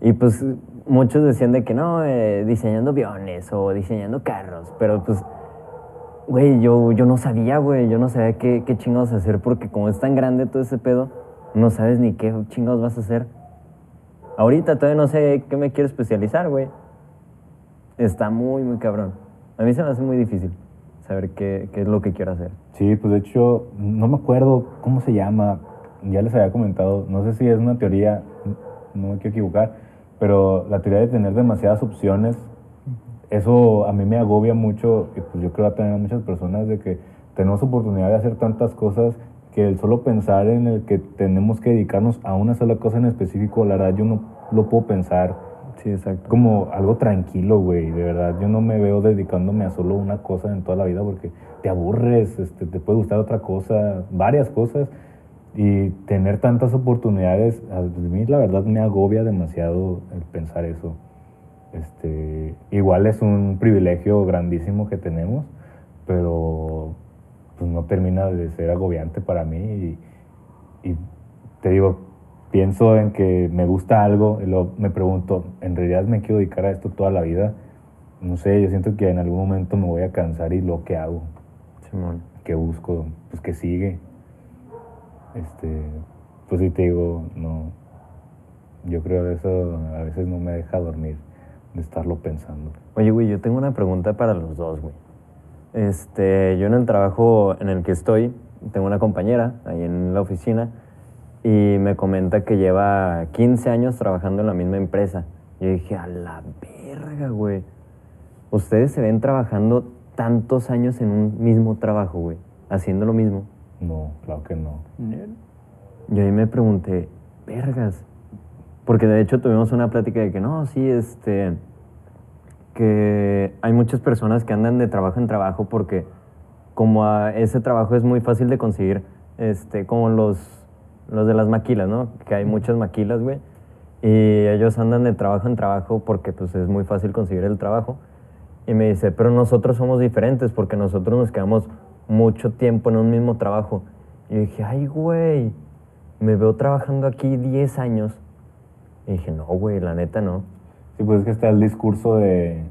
Speaker 2: Y pues muchos decían de que no, eh, diseñando aviones o diseñando carros, pero pues, güey, yo, yo no sabía, güey, yo no sabía qué, qué chingados hacer porque como es tan grande todo ese pedo, no sabes ni qué chingados vas a hacer. Ahorita todavía no sé qué me quiero especializar, güey. Está muy, muy cabrón. A mí se me hace muy difícil saber qué, qué es lo que quiero hacer.
Speaker 3: Sí, pues de hecho, no me acuerdo cómo se llama. Ya les había comentado, no sé si es una teoría, no me quiero equivocar, pero la teoría de tener demasiadas opciones, eso a mí me agobia mucho y pues yo creo también a muchas personas de que tenemos oportunidad de hacer tantas cosas que el solo pensar en el que tenemos que dedicarnos a una sola cosa en específico, la verdad yo no lo puedo pensar
Speaker 2: Sí, exacto.
Speaker 3: como algo tranquilo, güey, de verdad. Yo no me veo dedicándome a solo una cosa en toda la vida porque te aburres, este, te puede gustar otra cosa, varias cosas. Y tener tantas oportunidades, a mí la verdad me agobia demasiado el pensar eso. Este, igual es un privilegio grandísimo que tenemos, pero pues no termina de ser agobiante para mí. Y, y te digo, pienso en que me gusta algo y luego me pregunto, ¿en realidad me quiero dedicar a esto toda la vida? No sé, yo siento que en algún momento me voy a cansar y lo que hago,
Speaker 2: Simón.
Speaker 3: que busco, pues que sigue. Este, pues sí te digo, no, yo creo que eso a veces no me deja dormir de estarlo pensando.
Speaker 2: Oye, güey, yo tengo una pregunta para los dos, güey. Este, yo en el trabajo en el que estoy, tengo una compañera ahí en la oficina y me comenta que lleva 15 años trabajando en la misma empresa. Yo dije, a la verga, güey. Ustedes se ven trabajando tantos años en un mismo trabajo, güey, haciendo lo mismo.
Speaker 3: No, claro que no.
Speaker 2: Yo ahí me pregunté, vergas. Porque de hecho tuvimos una plática de que no, sí, este. que hay muchas personas que andan de trabajo en trabajo porque, como a ese trabajo es muy fácil de conseguir, este, como los, los de las maquilas, ¿no? Que hay muchas maquilas, güey. Y ellos andan de trabajo en trabajo porque, pues, es muy fácil conseguir el trabajo. Y me dice, pero nosotros somos diferentes porque nosotros nos quedamos mucho tiempo en un mismo trabajo. Y yo dije, ay, güey, me veo trabajando aquí 10 años. Y dije, no, güey, la neta no.
Speaker 3: Sí, pues es que está el discurso de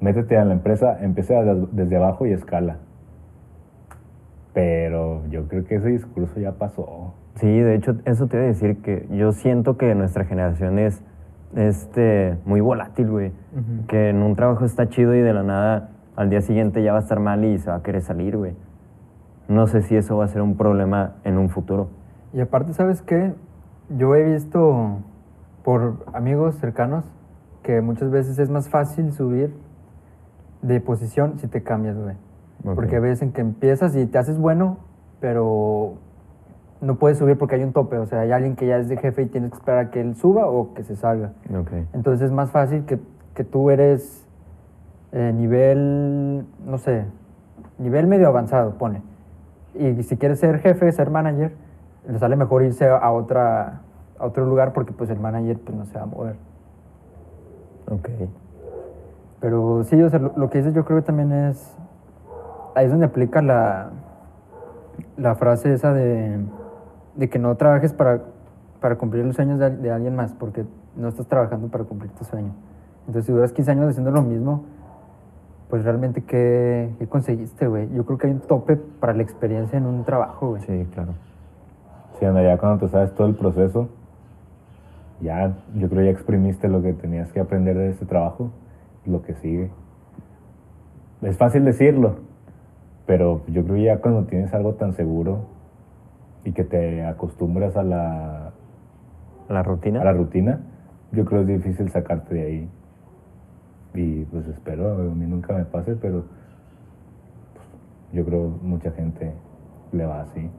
Speaker 3: métete a la empresa, empieza des- desde abajo y escala. Pero yo creo que ese discurso ya pasó.
Speaker 2: Sí, de hecho, eso te iba a decir que yo siento que nuestra generación es este, muy volátil, güey.
Speaker 1: Ujú.
Speaker 2: Que en un trabajo está chido y de la nada al día siguiente ya va a estar mal y se va a querer salir, güey. No sé si eso va a ser un problema en un futuro.
Speaker 1: Y aparte, ¿sabes qué? Yo he visto por amigos cercanos que muchas veces es más fácil subir de posición si te cambias, güey.
Speaker 2: Ok.
Speaker 1: Porque ves en que empiezas y te haces bueno, pero no puedes subir porque hay un tope. O sea, hay alguien que ya es de jefe y tienes que esperar a que él suba o que se salga. Entonces es más fácil que, que tú eres eh, nivel, no sé, nivel medio avanzado, pone. Y si quieres ser jefe, ser manager, le sale mejor irse a, otra, a otro lugar porque pues el manager pues no se va a mover.
Speaker 2: Ok.
Speaker 1: Pero sí, o sea, lo, lo que dices yo creo que también es, ahí es donde aplica la, la frase esa de, de que no trabajes para, para cumplir los sueños de, de alguien más, porque no estás trabajando para cumplir tu sueño. Entonces, si duras 15 años haciendo lo mismo, pues realmente, ¿qué, qué conseguiste, güey? Yo creo que hay un tope para la experiencia en un trabajo, güey.
Speaker 2: Sí, claro.
Speaker 3: Sí, anda, ya cuando tú sabes todo el proceso, ya, yo creo ya exprimiste lo que tenías que aprender de ese trabajo, lo que sigue. Es fácil decirlo, pero yo creo ya cuando tienes algo tan seguro y que te acostumbras a la,
Speaker 2: ¿La rutina?
Speaker 3: a la rutina, yo creo es difícil sacarte de ahí. Y pues espero, a mí nunca me pase, pero pues, yo creo mucha gente le va así.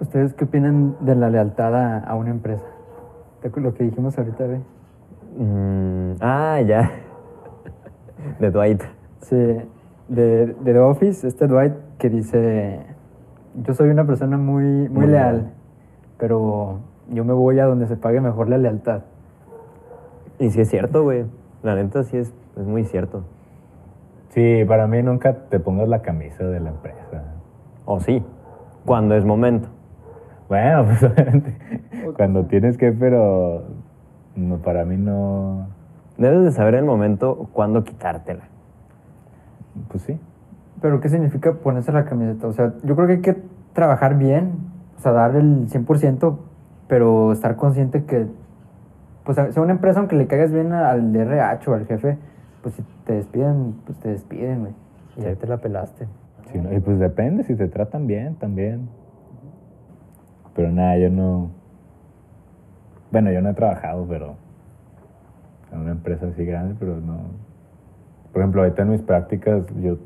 Speaker 1: ¿Ustedes qué opinan de la lealtad a, a una empresa? ¿Te acuerdas Lo que dijimos ahorita, güey.
Speaker 2: Mm, ah, ya. (laughs) De Dwight.
Speaker 1: Sí, de, de The Office, este Dwight que dice, yo soy una persona muy, muy,
Speaker 2: Muy
Speaker 1: leal,
Speaker 2: leal.
Speaker 1: pero yo me voy a donde se pague mejor la lealtad.
Speaker 2: Y sí es cierto, güey. La neta sí es, es muy cierto.
Speaker 3: Sí, para mí nunca te pongas la camisa de la empresa.
Speaker 2: O sí, cuando es momento.
Speaker 3: Bueno, (laughs) pues obviamente, cuando tienes que, pero no, para mí no,
Speaker 2: Debes de saber el momento cuándo quitártela.
Speaker 3: pues sí.
Speaker 1: Pero ¿qué significa ponerse la camiseta? O sea, yo creo que hay que trabajar bien, o sea, dar el 100%, pero estar consciente que, pues, sea una empresa, aunque le caigas bien al RH o al jefe, pues si te despiden, pues te despiden, güey. Y ya te la pelaste.
Speaker 3: Sí, ¿no? Y pues depende, si te tratan bien, también. Pero nada, yo no... Bueno, yo no he trabajado, pero... En una empresa así grande, pero no... Por ejemplo, ahorita en mis prácticas, yo...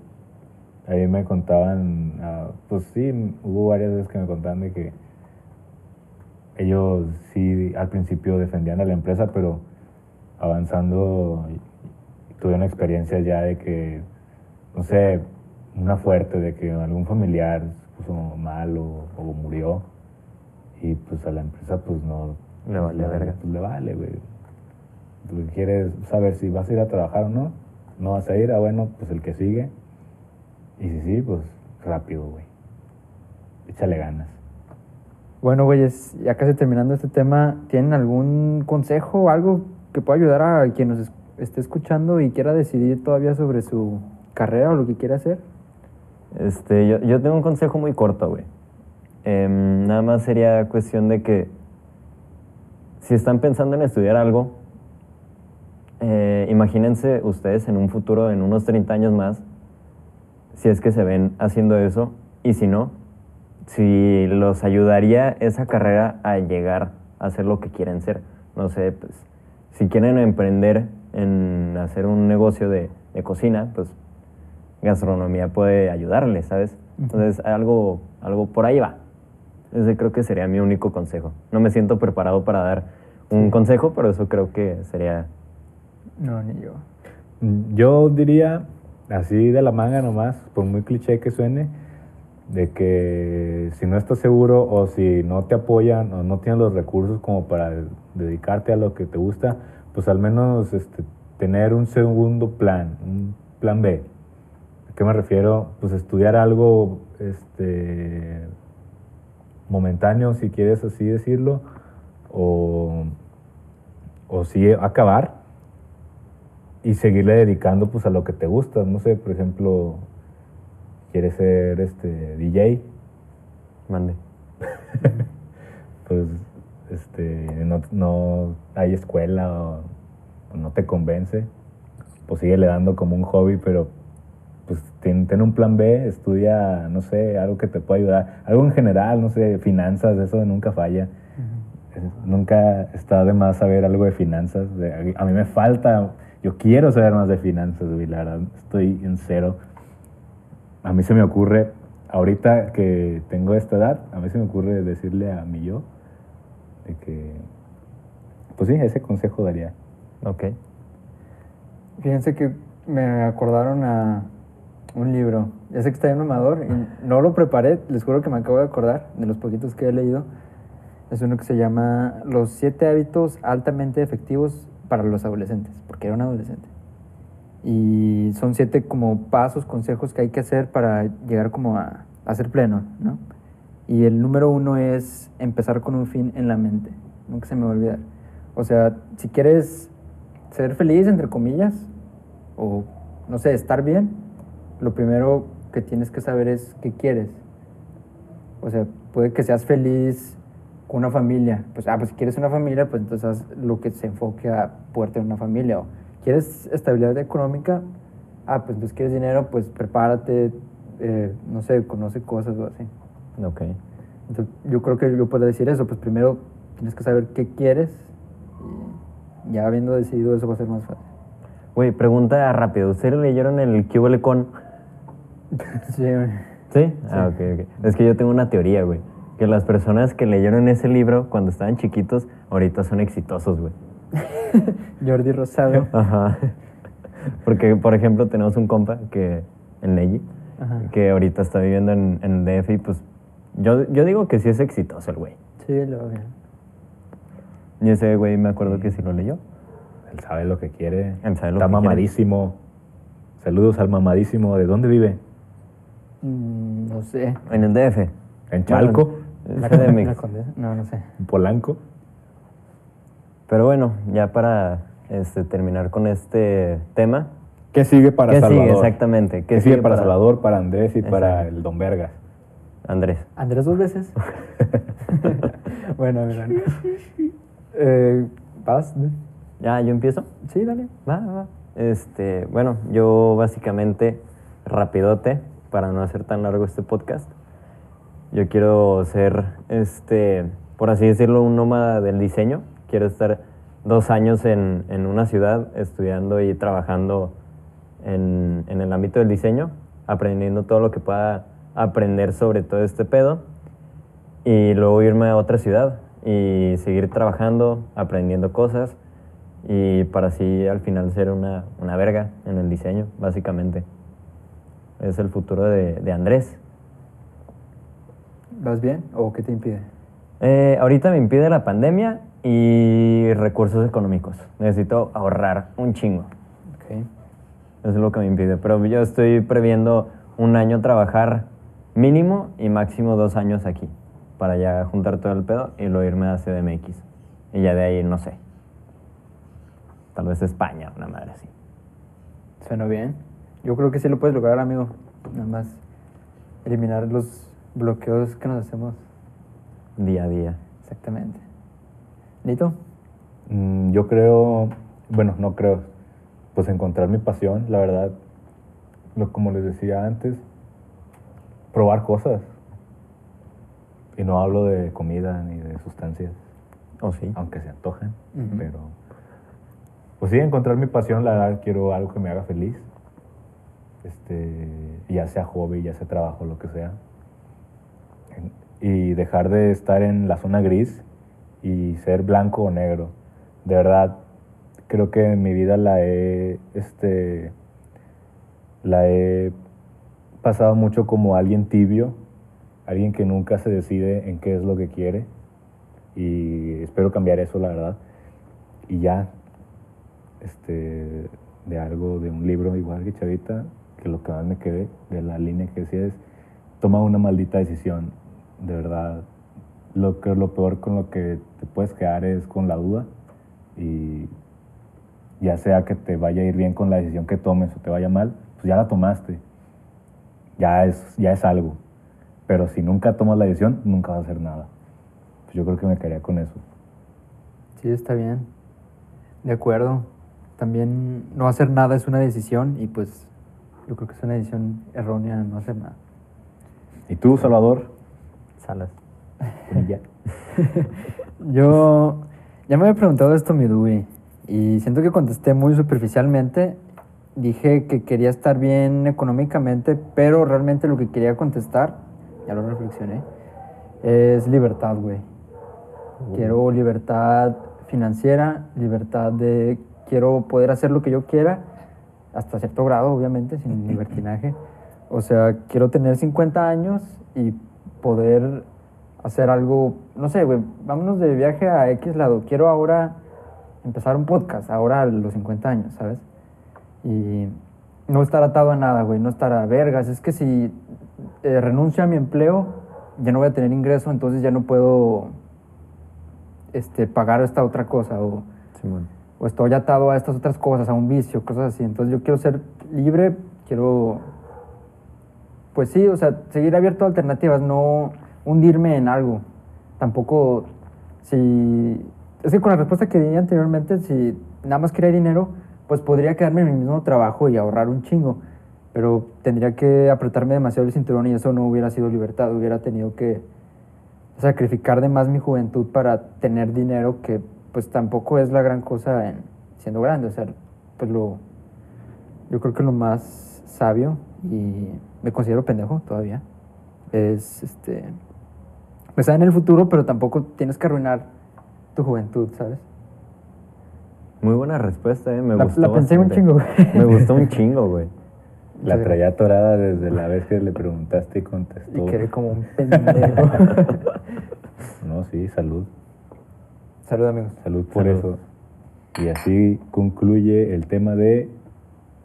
Speaker 3: Ahí me contaban... ah, pues sí, hubo varias veces que me contaban de que... Ellos sí al principio defendían a la empresa, pero avanzando tuvieron experiencias ya de que, no sé, una fuerte de que algún familiar se puso mal o, o murió y pues a la empresa pues no
Speaker 2: Le vale
Speaker 3: pues,
Speaker 2: verga.
Speaker 3: pues le vale güey. Tú quieres saber si vas a ir a trabajar o no no vas a ir ah bueno pues el que sigue. Y si sí pues rápido güey. Échale ganas.
Speaker 1: Bueno, güeyes, ya casi terminando este tema, ¿tienen algún consejo o algo que pueda ayudar a quien nos es- esté escuchando y quiera decidir todavía sobre su carrera o lo que quiera hacer?
Speaker 2: Este, yo, yo tengo un consejo muy corto, güey. Em, nada más sería cuestión de que si están pensando en estudiar algo, eh, imagínense ustedes en un futuro, en unos 30 años más, si es que se ven haciendo eso, y si no, si los ayudaría esa carrera a llegar a ser lo que quieren ser. No sé, pues, si quieren emprender en hacer un negocio de, de cocina, pues gastronomía puede ayudarles, ¿sabes? Entonces, algo, algo por ahí va. Ese creo que sería mi único consejo. No me siento preparado para dar un consejo, pero eso creo que sería...
Speaker 1: No, ni yo.
Speaker 3: Yo diría, así de la manga nomás, por muy cliché que suene, de que si no estás seguro o si no te apoyan o no tienes los recursos como para dedicarte a lo que te gusta, pues al menos este, tener un segundo plan, un plan B. ¿A qué me refiero? Pues estudiar algo este, momentáneo, si quieres así decirlo, o, o sí acabar y seguirle dedicando pues a lo que te gusta. No sé, por ejemplo, quieres ser este DJ,
Speaker 2: Mande. (laughs)
Speaker 3: pues este no, no hay escuela o, o no te convence, pues síguele dando como un hobby, pero pues ten, ten un plan B, estudia, no sé, algo que te pueda ayudar. Algo en general, no sé, finanzas, eso nunca falla. Nunca está de más saber algo de finanzas. A mí me falta, yo quiero saber más de finanzas, güey, la verdad, estoy en cero. A mí se me ocurre, ahorita que tengo esta edad, a mí se me ocurre decirle a mi yo de que, pues sí, ese consejo daría.
Speaker 2: Ok.
Speaker 1: Fíjense que me acordaron a un libro. Ya sé que está bien mamador y no lo preparé, les juro que me acabo de acordar de los poquitos que he leído. Es uno que se llama Los siete hábitos altamente efectivos para los adolescentes, porque era un adolescente. Y son siete como pasos, consejos que hay que hacer para llegar como a, a ser pleno, ¿no? Y el número uno es empezar con un fin en la mente. Nunca se me va a olvidar. O sea, si quieres ser feliz, entre comillas, o no sé, estar bien, lo primero que tienes que saber es qué quieres. O sea, puede que seas feliz con una familia. Pues, ah, pues si quieres una familia, pues entonces haz lo que se enfoque a poder tener una familia. O quieres estabilidad económica, ah, pues entonces quieres dinero, pues prepárate, eh, no sé, conoce cosas o así.
Speaker 2: Ok.
Speaker 1: Entonces, yo creo que yo puedo decir eso, pues primero tienes que saber qué quieres y ya habiendo decidido eso va a ser más fácil.
Speaker 2: Güey, pregunta rápido. ¿Ustedes leyeron el QL con?
Speaker 1: Sí, güey.
Speaker 2: ¿Sí? Ah, ok, ok. Es que yo tengo una teoría, güey. Que las personas que leyeron ese libro cuando estaban chiquitos, ahorita son exitosos, güey. (laughs)
Speaker 1: Jordi Rosado.
Speaker 2: Ajá. Porque, por ejemplo, tenemos un compa que, en Neji, que ahorita está viviendo en, en DF y pues yo, yo digo que sí es exitoso el güey.
Speaker 1: Sí, lo veo.
Speaker 2: Y ese güey me acuerdo que sí lo leyó.
Speaker 3: Él sabe lo que quiere.
Speaker 2: Él sabe lo
Speaker 3: Está
Speaker 2: que quiere.
Speaker 3: mamadísimo. Saludos al mamadísimo. ¿De dónde vive?
Speaker 1: Mm, no sé.
Speaker 2: En el DF.
Speaker 3: ¿En Chalco?
Speaker 1: La, la? No, no sé.
Speaker 3: ¿En Polanco?
Speaker 2: Pero bueno, ya para este, terminar con este tema.
Speaker 3: ¿Qué sigue para
Speaker 2: ¿Qué
Speaker 3: Salvador?
Speaker 2: sigue exactamente?
Speaker 3: ¿Qué, sigue para, Salvador, para Andrés y para el Don Vergas?
Speaker 2: Andrés.
Speaker 1: Andrés dos veces. (laughs) bueno, a ver. dale. Eh, ¿Vas?
Speaker 2: ¿Ya yo empiezo?
Speaker 1: Sí, dale.
Speaker 2: Va, va. Este, bueno, yo básicamente, rapidote, para no hacer tan largo este podcast, yo quiero ser, este, por así decirlo, un nómada del diseño. Quiero estar dos años en, en una ciudad estudiando y trabajando en, en el ámbito del diseño, aprendiendo todo lo que pueda aprender sobre todo este pedo y luego irme a otra ciudad y seguir trabajando, aprendiendo cosas y para así al final ser una, una verga en el diseño, básicamente. Es el futuro de, de Andrés.
Speaker 1: ¿Vas bien o qué te impide?
Speaker 2: Eh, ahorita me impide la pandemia y recursos económicos. Necesito ahorrar un chingo.
Speaker 1: Ok.
Speaker 2: Eso es lo que me impide. Pero yo estoy previendo un año trabajar mínimo y máximo dos años aquí para ya juntar todo el pedo y luego irme a CDMX. Y ya de ahí, no sé. Tal vez España, una madre así.
Speaker 1: Suena bien. Yo creo que sí lo puedes lograr, amigo. Nada más eliminar los bloqueos que nos hacemos.
Speaker 2: Día a día.
Speaker 1: Exactamente. ¿Nito?
Speaker 3: Mm, yo creo, bueno, no creo, pues encontrar mi pasión, la verdad, lo, como les decía antes, probar cosas. Y no hablo de comida ni de sustancias,
Speaker 2: ¿O sí?
Speaker 3: aunque se antojan,
Speaker 1: Ujú.
Speaker 3: pero pues sí, encontrar mi pasión, la verdad, quiero algo que me haga feliz. Este, ya sea hobby, ya sea trabajo, lo que sea. Y dejar de estar en la zona gris y ser blanco o negro. De verdad, creo que en mi vida la he, este, la he pasado mucho como alguien tibio, alguien que nunca se decide en qué es lo que quiere. Y espero cambiar eso, la verdad. Y ya, este, de algo, de un libro igual que Chavita, que lo que más me quedé de la línea que decía es, toma una maldita decisión, de verdad. Lo, que, lo peor con lo que te puedes quedar es con la duda y ya sea que te vaya a ir bien con la decisión que tomes o te vaya mal, pues ya la tomaste, ya es, ya es algo. Pero si nunca tomas la decisión, nunca vas a hacer nada. Pues yo creo que me quedaría con eso.
Speaker 1: Sí, está bien. De acuerdo. También no hacer nada es una decisión y pues Yo creo que es una decisión errónea no hacer nada.
Speaker 3: ¿Y tú, Salvador?
Speaker 2: Salas.
Speaker 3: Bonilla. (laughs)
Speaker 1: Yo ya me había preguntado esto mi Dewey y siento que contesté muy superficialmente. Dije que quería estar bien económicamente, pero realmente lo que quería contestar, ya lo reflexioné, es libertad, güey. Quiero libertad financiera, libertad de... Quiero poder hacer lo que yo quiera, hasta cierto grado, obviamente, sin (laughs) libertinaje. O sea, quiero tener 50 años y poder hacer algo, no sé, güey, vámonos de viaje a X lado. Quiero ahora empezar un podcast, ahora a los 50 años, ¿sabes? Y no estar atado a nada, güey, no estar a vergas. Es que si eh, renuncio a mi empleo, ya no voy a tener ingreso, entonces ya no puedo este, pagar esta otra cosa o,
Speaker 2: Simón.
Speaker 1: o estoy atado a estas otras cosas, a un vicio, cosas así. Entonces yo quiero ser libre, quiero, pues sí, o sea, seguir abierto a alternativas, no hundirme en algo. Tampoco, si, es que con la respuesta que di anteriormente, si nada más quería dinero, pues podría quedarme en mi mismo trabajo y ahorrar un chingo. Pero tendría que apretarme demasiado el cinturón y eso no hubiera sido libertad, hubiera tenido que sacrificar de más mi juventud para tener dinero que pues tampoco es la gran cosa en siendo grande, o sea, pues lo yo creo que lo más sabio y me considero pendejo todavía es este pensar en el futuro, pero tampoco tienes que arruinar tu juventud, ¿sabes?
Speaker 2: Muy buena respuesta, ¿eh? Me
Speaker 1: La-
Speaker 2: gustó
Speaker 1: la pensé un chingo, güey.
Speaker 2: Me gustó un chingo, güey.
Speaker 3: La traía atorada desde la vez que le preguntaste y contestó.
Speaker 1: Y quedé como un pendejo. (laughs)
Speaker 3: No, sí, salud.
Speaker 1: Salud, amigos.
Speaker 3: Salud por
Speaker 2: Salud.
Speaker 3: eso. Y así concluye el tema de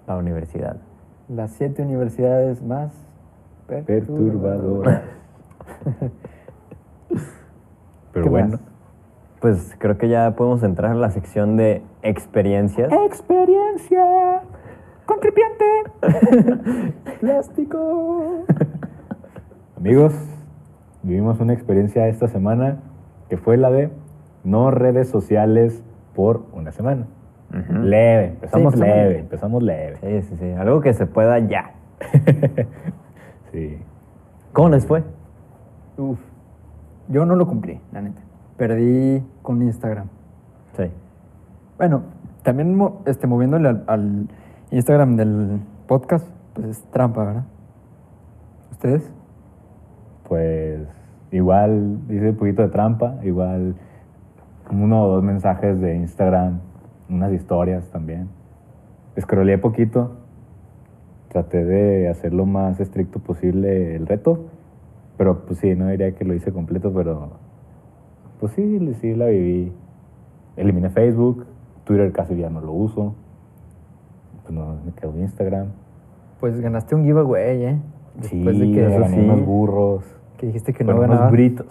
Speaker 2: La universidad.
Speaker 1: Las siete universidades más
Speaker 3: perturbadoras. (laughs) Pero
Speaker 1: ¿Qué
Speaker 3: bueno.
Speaker 1: más?
Speaker 2: Pues creo que ya podemos entrar a la sección de experiencias.
Speaker 1: Experiencia con tripiente. (laughs) Plástico.
Speaker 3: Amigos, vivimos una experiencia esta semana que fue la de no redes sociales por una semana. Leve, empezamos
Speaker 1: Sí, empezamos
Speaker 3: leve,
Speaker 1: leve.
Speaker 3: empezamos leve.
Speaker 2: Sí, sí, sí. Algo que se pueda ya. (laughs)
Speaker 3: Sí.
Speaker 2: ¿Cómo les fue?
Speaker 1: Uf. Yo no lo cumplí, la neta. Perdí con Instagram.
Speaker 2: Sí.
Speaker 1: Bueno, también este, moviéndole al, al Instagram del podcast, pues es trampa, ¿verdad? ¿Ustedes?
Speaker 3: Pues igual hice un poquito de trampa, igual uno o dos mensajes de Instagram, unas historias también. Escroleé poquito, traté de hacer lo más estricto posible el reto, pero pues sí, no diría que lo hice completo, pero pues sí, sí la viví. Eliminé Facebook, Twitter casi ya no lo uso, pues no, me quedó Instagram.
Speaker 1: Pues ganaste un giveaway, ¿eh?
Speaker 3: Sí,
Speaker 1: Después de que,
Speaker 3: gané
Speaker 2: sí.
Speaker 3: unos burros.
Speaker 1: que dijiste que no
Speaker 3: Con unos
Speaker 1: ganabas.
Speaker 3: britos.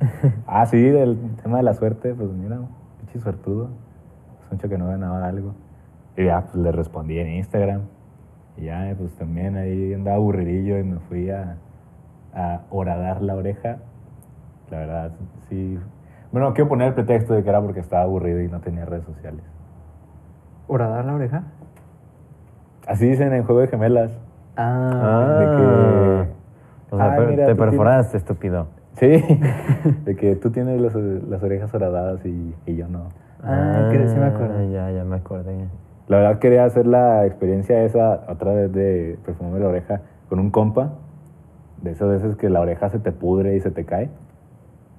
Speaker 3: (laughs) ah, sí, del tema de la suerte, pues mira, pinche suertudo. Es mucho que no ganaba algo. Y ya, pues le respondí en Instagram. Y ya, pues también ahí andaba aburridillo y me fui a, a horadar la oreja. La verdad, sí. Bueno, quiero poner el pretexto de que era porque estaba aburrido y no tenía redes sociales.
Speaker 1: ¿Horadar la oreja?
Speaker 3: Así dicen en Juego de Gemelas.
Speaker 1: Ah.
Speaker 3: de que-
Speaker 2: O sea,
Speaker 3: Ay,
Speaker 2: per-
Speaker 3: mira,
Speaker 2: te
Speaker 3: tú tienes-
Speaker 2: perforaste, estúpido.
Speaker 3: Sí, de que tú tienes las, las orejas horadadas y, y yo no.
Speaker 1: Ah, que sí me acuerdo.
Speaker 2: Ya, ya me acordé.
Speaker 3: La verdad quería hacer la experiencia esa otra vez de perfumarme la oreja con un compa. De esas veces que la oreja se te pudre y se te cae.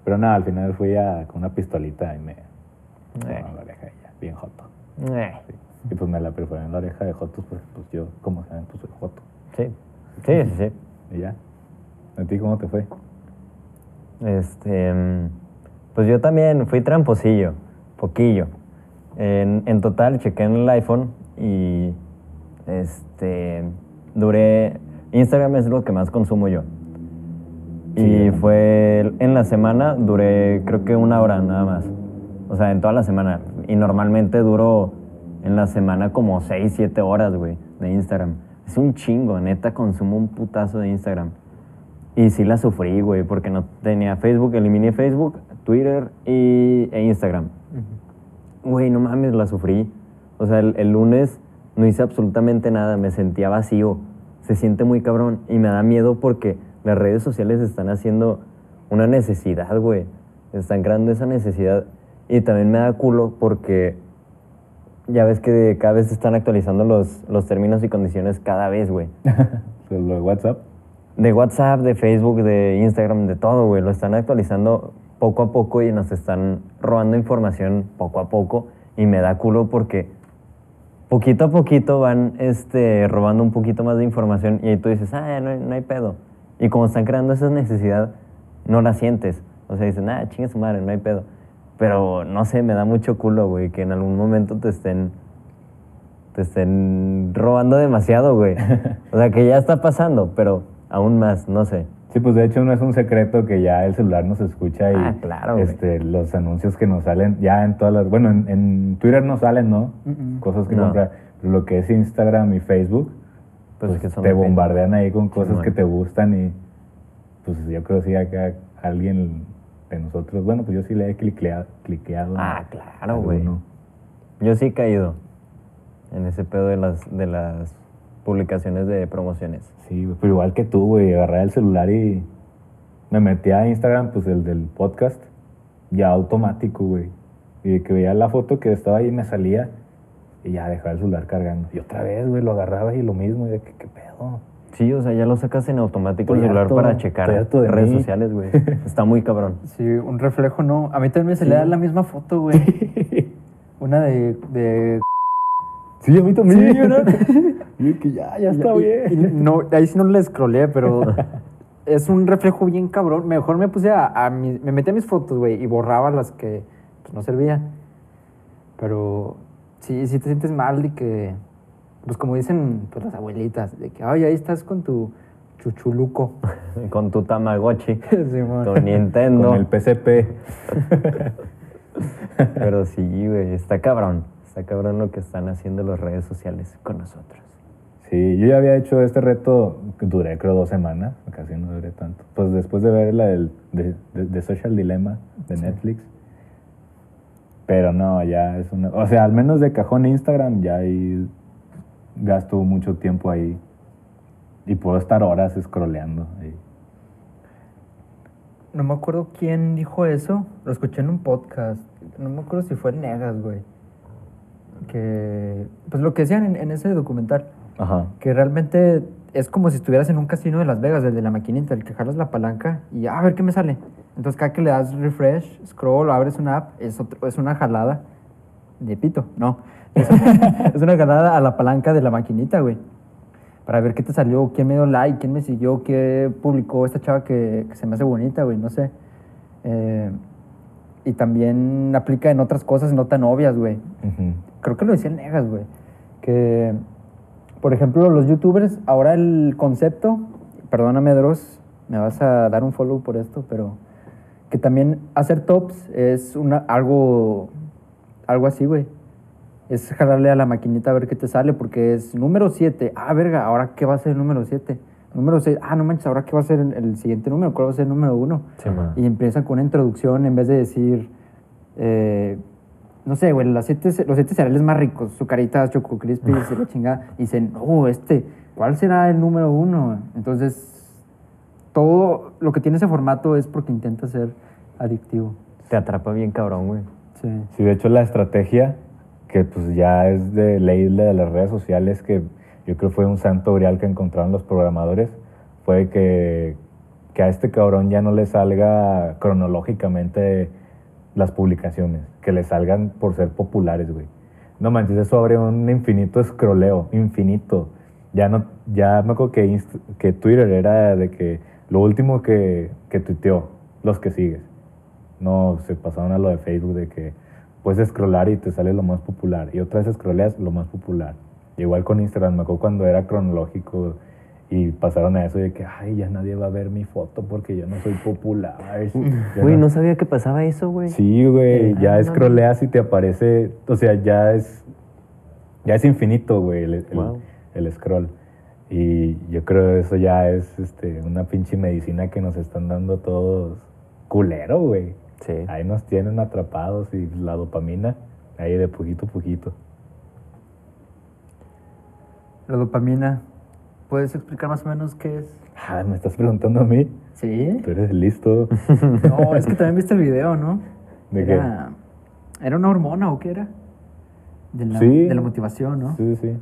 Speaker 3: Pero nada, al final fui a, con una pistolita y me...
Speaker 2: Eh.
Speaker 3: la oreja ya, bien joto.
Speaker 2: Eh,
Speaker 3: Sí. Y pues me la perforé en la oreja de jotos porque pues yo, como saben, pues soy joto.
Speaker 2: Sí, sí, sí, sí.
Speaker 3: Y ya. ¿A ti cómo te fue?
Speaker 2: Este, mm, pues yo también fui tramposillo, poquillo. En, en total chequé en el iPhone y este duré Instagram es lo que más consumo yo. Y fue en la semana duré creo que una hora nada más. O sea, en toda la semana. Y normalmente duro en la semana como 6, 7 horas, güey, de Instagram. Es un chingo, neta, consumo un putazo de Instagram. Y sí la sufrí, güey, porque no tenía Facebook, eliminé Facebook, Twitter y, e Instagram. Güey, no mames, la sufrí. O sea, el, el lunes no hice absolutamente nada, me sentía vacío. se siente muy cabrón y me da miedo porque las redes sociales están haciendo una necesidad, güey. Están creando esa necesidad y también me da culo porque ya ves que cada vez se están actualizando los, los términos y condiciones cada vez, güey. (laughs)
Speaker 3: Lo de WhatsApp.
Speaker 2: De WhatsApp, de Facebook, de Instagram, de todo, güey. Lo están actualizando poco a poco y nos están robando información poco a poco. Y me da culo porque poquito a poquito van este, robando un poquito más de información y ahí tú dices, ah, no no hay pedo. Y como están creando esa necesidad, no la sientes. O sea, dicen, ah, chingue su madre, no hay pedo. Pero no sé, me da mucho culo, güey, que en algún momento te estén te estén robando demasiado, güey. (laughs) O sea, que ya está pasando, pero aún más, no sé.
Speaker 3: Sí, pues de hecho no es un secreto que ya el celular nos escucha y
Speaker 2: Ah, claro, güey.
Speaker 3: este, los anuncios que nos salen ya en todas las... Bueno, en, en Twitter no salen, ¿no?
Speaker 1: Mm-mm.
Speaker 3: Cosas que
Speaker 2: No.
Speaker 3: comprar. Pero lo que es Instagram y Facebook,
Speaker 2: Pues,
Speaker 3: pues,
Speaker 2: que son
Speaker 3: te
Speaker 2: de-
Speaker 3: bombardean ahí con cosas que te gustan y pues yo creo que sí acá alguien de nosotros, bueno, pues yo sí le he cliqueado. cliqueado
Speaker 2: Ah, claro, güey. Yo sí he caído en ese pedo de las, de las publicaciones de promociones.
Speaker 3: Sí, pero igual que tú, güey, agarré el celular y me metí a Instagram, pues el del podcast, ya automático, güey. Y de que veía la foto que estaba ahí me salía y ya dejaba el celular cargando. Y otra vez, güey, lo agarraba y lo mismo, y de que qué pedo.
Speaker 2: Sí, o sea, ya lo sacas en automático el celular
Speaker 3: harto,
Speaker 2: para checar
Speaker 3: de
Speaker 2: redes
Speaker 3: mí.
Speaker 2: sociales, güey. (laughs) Está muy cabrón.
Speaker 1: Sí, un reflejo no. A mí también me salía la misma foto, güey. (laughs) Una de, de
Speaker 3: Sí, a mí también.
Speaker 1: Sí, ¿verdad? (laughs)
Speaker 3: Y de que ya, ya está
Speaker 1: Y-
Speaker 3: bien.
Speaker 1: y no, ahí sí no le scrollé, pero es un reflejo bien cabrón. Mejor me puse a, a mis- me metí a mis fotos, güey, y borraba las que pues, no servían. Pero sí, sí te sientes mal de que, pues como dicen pues, las abuelitas, de que, ay, ahí estás con tu chuchuluco. (laughs)
Speaker 2: Con tu Tamagotchi, (laughs)
Speaker 1: Simón.
Speaker 2: tu Nintendo.
Speaker 3: Con el PCP. (laughs)
Speaker 2: Pero sí, güey, está cabrón. Está cabrón lo que están haciendo las redes sociales con nosotros.
Speaker 3: Sí, yo ya había hecho este reto, duré creo dos semanas, casi no duré tanto. Pues después de ver la del, de, de- de Social Dilemma de Netflix. Pero no, ya es una... O sea, al menos de cajón Instagram ya ahí gasto mucho tiempo ahí. Y puedo estar horas scrolleando. ahí.
Speaker 1: No me acuerdo quién dijo eso. Lo escuché en un podcast. No me acuerdo si fue Negas, güey. Que, pues lo que decían en, en ese documental,
Speaker 3: Ajá.
Speaker 1: que realmente es como si estuvieras en un casino de Las Vegas, el de la maquinita, el que jalas la palanca y "Ah, a ver qué me sale. Entonces cada que le das refresh, scroll, abres una app, es, otro- es una jalada de pito, no. (laughs) Es, es una jalada a la palanca de la maquinita, güey. Para ver qué te salió, quién me dio like, quién me siguió, qué publicó esta chava que, que se me hace bonita, güey, no sé. Eh, y también aplica en otras cosas no tan obvias, güey
Speaker 3: Ujú.
Speaker 1: creo que lo decía el Negas, güey, que, por ejemplo, los youtubers, ahora el concepto, perdóname Dross, me vas a dar un follow por esto, pero que también hacer tops es una, algo, algo así, güey. Es jalarle a la maquinita a ver qué te sale, porque es número 7, ah, verga, ahora qué va a ser el número 7. Número 6, ah, no manches, ahora qué va a ser el, siguiente número, cuál va a ser el número 1.
Speaker 2: Sí, man.
Speaker 1: Y empiezan con una introducción en vez de decir, eh, no sé, güey, las siete, los siete cereales más ricos, sucaritas, choco crispies, y la chingada. Y dicen, oh, este, ¿cuál será el número uno? Entonces, todo lo que tiene ese formato es porque intenta ser adictivo.
Speaker 2: Te atrapa bien cabrón, güey.
Speaker 1: Sí.
Speaker 3: Sí, de hecho la estrategia, que pues ya es de ley de las redes sociales, que yo creo fue un santo grial que encontraron los programadores, fue que, que a este cabrón ya no le salga cronológicamente las publicaciones, que le salgan por ser populares, güey. No manches, eso abre un infinito escroleo, infinito. Ya no, ya me acuerdo que, Inst- que Twitter era de que lo último que, que tuiteó, los que sigues. No, se pasaron a lo de Facebook de que puedes scrollar y te sale lo más popular. Y otra vez scrolleas lo más popular. Igual con Instagram, me acuerdo cuando era cronológico y pasaron a eso de que, ay, ya nadie va a ver mi foto porque yo no soy popular. (laughs)
Speaker 2: Güey,
Speaker 3: no-
Speaker 2: no sabía que pasaba eso, güey.
Speaker 3: Sí, güey,
Speaker 2: Eh,
Speaker 3: ya
Speaker 2: ah, no,
Speaker 3: scrolleas y te aparece, o sea, ya es, ya es infinito, güey, el, el-
Speaker 2: Wow.
Speaker 3: el scroll. Y yo creo que eso ya es este, una pinche medicina que nos están dando todos culero, güey.
Speaker 2: Sí.
Speaker 3: Ahí nos tienen atrapados y la dopamina, ahí de poquito a poquito.
Speaker 1: La dopamina, puedes explicar más o menos qué es?
Speaker 3: Ah, ¿me estás preguntando a mí?
Speaker 1: Sí.
Speaker 3: Tú eres listo. (laughs)
Speaker 1: No, es que también viste el video, ¿no?
Speaker 3: ¿De qué?
Speaker 1: era, ¿Era una hormona o qué era? De la,
Speaker 3: Sí.
Speaker 1: de la motivación, ¿no?
Speaker 3: Sí, sí.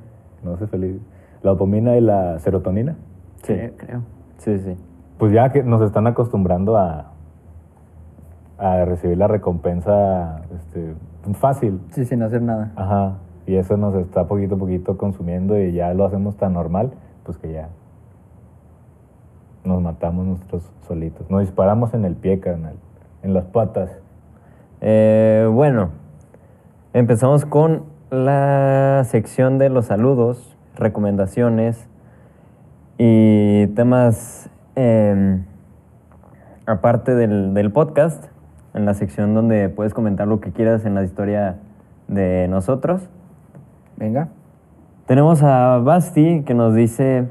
Speaker 3: No sé feliz. La dopamina y la serotonina.
Speaker 2: Sí.
Speaker 1: Creo, creo.
Speaker 2: Sí, sí.
Speaker 3: Pues ya que nos están acostumbrando a, a recibir la recompensa este, fácil.
Speaker 1: Sí, sin hacer nada.
Speaker 3: Ajá. Y eso nos está poquito a poquito consumiendo y ya lo hacemos tan normal, pues que ya nos matamos nosotros solitos. Nos disparamos en el pie, carnal. En las patas.
Speaker 2: Eh, bueno, empezamos con la sección de los saludos, recomendaciones y temas em, aparte del, del podcast, en la sección donde puedes comentar lo que quieras en la historia de nosotros.
Speaker 1: Venga.
Speaker 2: Tenemos a Basti que nos dice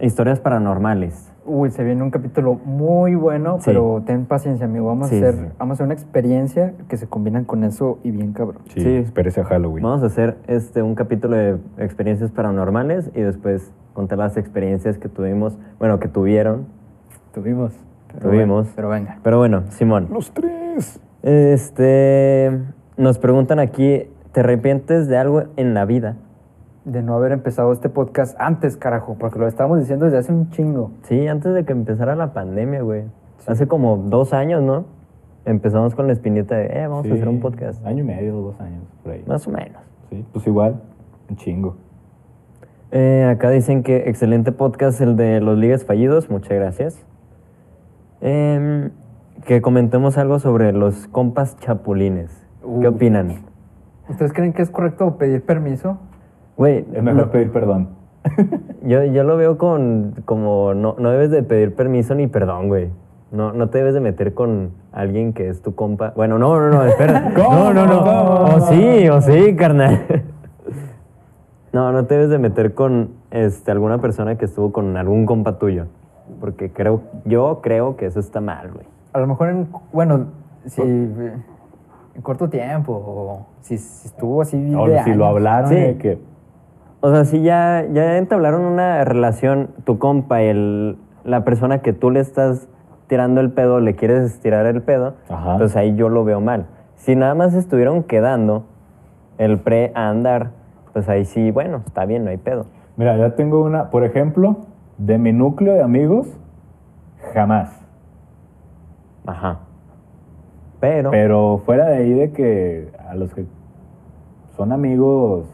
Speaker 2: historias paranormales.
Speaker 1: Uy, se viene un capítulo muy bueno,
Speaker 2: Sí.
Speaker 1: pero ten paciencia, amigo. Vamos
Speaker 2: Sí,
Speaker 1: a hacer,
Speaker 2: sí.
Speaker 1: vamos a hacer una experiencia que se combinan con eso y bien cabrón.
Speaker 3: Sí,
Speaker 2: Sí.
Speaker 3: espérese a Halloween.
Speaker 2: Vamos a hacer este, un capítulo de experiencias paranormales y después contar las experiencias que tuvimos, bueno, que tuvieron.
Speaker 1: Tuvimos. pero
Speaker 2: Tuvimos.
Speaker 1: bueno, pero venga.
Speaker 2: Pero bueno, Simón.
Speaker 3: Los tres.
Speaker 2: Este, nos preguntan aquí, ¿te arrepientes de algo en la vida?
Speaker 1: De no haber empezado este podcast antes, carajo, porque lo estábamos diciendo desde hace un chingo.
Speaker 2: Sí, antes de que empezara la pandemia, güey. Hace como dos años, ¿no? Empezamos con la espinita de, eh, vamos a hacer un podcast.
Speaker 3: Año y medio, dos años, por ahí.
Speaker 2: Más o menos.
Speaker 3: Sí, pues igual, un chingo.
Speaker 2: Eh, acá dicen que excelente podcast el de los ligas fallidos, muchas gracias. Em, que comentemos algo sobre los compas chapulines. ¿Qué opinan?
Speaker 1: ¿Ustedes creen que es correcto pedir permiso?
Speaker 2: Güey,
Speaker 3: Es mejor
Speaker 2: no-
Speaker 3: pedir perdón. (laughs)
Speaker 2: yo, yo lo veo con como no, no debes de pedir permiso ni perdón, güey. No, no te debes de meter con alguien que es tu compa. Bueno, no, no, no, espera. (laughs)
Speaker 3: ¿Cómo?
Speaker 2: No, no, no. O sí, o sí, carnal. (laughs) No, no te debes de meter con este, alguna persona que estuvo con algún compa tuyo. Porque creo, yo creo que eso está mal, güey.
Speaker 1: A lo mejor en, bueno, si en corto tiempo, o si, si estuvo así
Speaker 3: O
Speaker 1: de
Speaker 3: si lo hablaron
Speaker 2: Sí.
Speaker 3: de que...
Speaker 2: O sea, si ya, ya entablaron una relación, tu compa y el, la persona que tú le estás tirando el pedo, le quieres tirar el pedo,
Speaker 3: Ajá.
Speaker 2: pues ahí yo lo veo mal. Si nada más estuvieron quedando el pre a andar, pues ahí sí, bueno, está bien, no hay pedo.
Speaker 3: Mira, ya tengo una, por ejemplo, de mi núcleo de amigos, jamás.
Speaker 2: Ajá. Pero,
Speaker 3: Pero fuera de ahí de que a los que son amigos...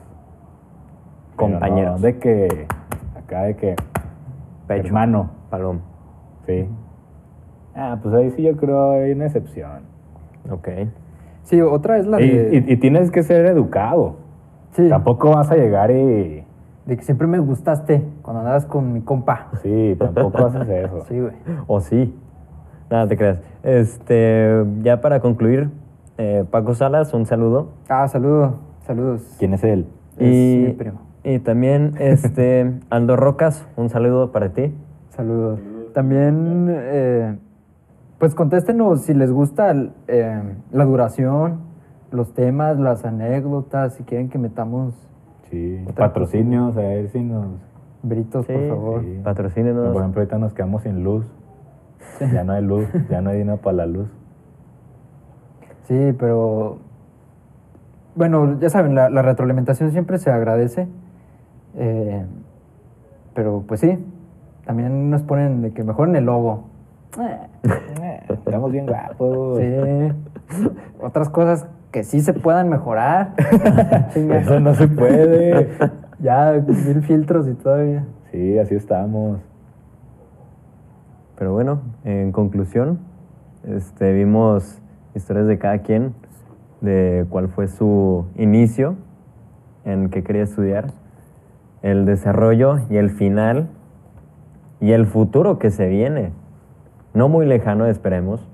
Speaker 3: no
Speaker 2: Compañeros.
Speaker 3: de que... Acá de que...
Speaker 2: pecho,
Speaker 3: Hermano.
Speaker 2: paloma.
Speaker 3: Sí. Ah, pues ahí sí yo creo hay una excepción.
Speaker 2: Ok.
Speaker 1: Sí, otra es la
Speaker 3: Y,
Speaker 1: de,
Speaker 3: y- y tienes que ser educado.
Speaker 1: sí,
Speaker 3: Tampoco vas a llegar y...
Speaker 1: de que siempre me gustaste cuando andabas con mi compa.
Speaker 3: Sí, tampoco haces eso.
Speaker 1: Sí, güey.
Speaker 2: O sí. Nada, te creas. Este, ya para concluir, eh, Paco Salas, un saludo.
Speaker 1: Ah, saludo, saludos.
Speaker 3: ¿Quién es él?
Speaker 1: Es
Speaker 2: y,
Speaker 1: mi primo.
Speaker 2: Y también este, (laughs) Aldo Rocas, un saludo para ti.
Speaker 1: Saludos. También, eh, pues contéstenos si les gusta el, eh, la duración, los temas, las anécdotas, si quieren que metamos
Speaker 3: Sí. Patrocinios, a ver si nos...
Speaker 1: veritos,
Speaker 2: Sí,
Speaker 1: por favor.
Speaker 3: sí.
Speaker 2: Patrocínenos.
Speaker 3: Por ejemplo, ahorita nos quedamos sin luz. Ya no hay luz, ya no hay dinero para la luz.
Speaker 1: Sí, pero bueno, ya saben, la, la retroalimentación siempre se agradece. Eh, pero pues sí, también nos ponen de que mejoren el logo.
Speaker 3: Eh, Estamos bien guapos.
Speaker 1: Sí. Otras cosas que sí se puedan mejorar. (laughs)
Speaker 3: Eso no se puede.
Speaker 1: Ya, mil filtros y todavía.
Speaker 3: Sí, así estamos.
Speaker 2: Pero bueno, en conclusión, este, vimos historias de cada quien, de cuál fue su inicio, en qué quería estudiar, el desarrollo y el final, y el futuro que se viene. No muy lejano, esperemos.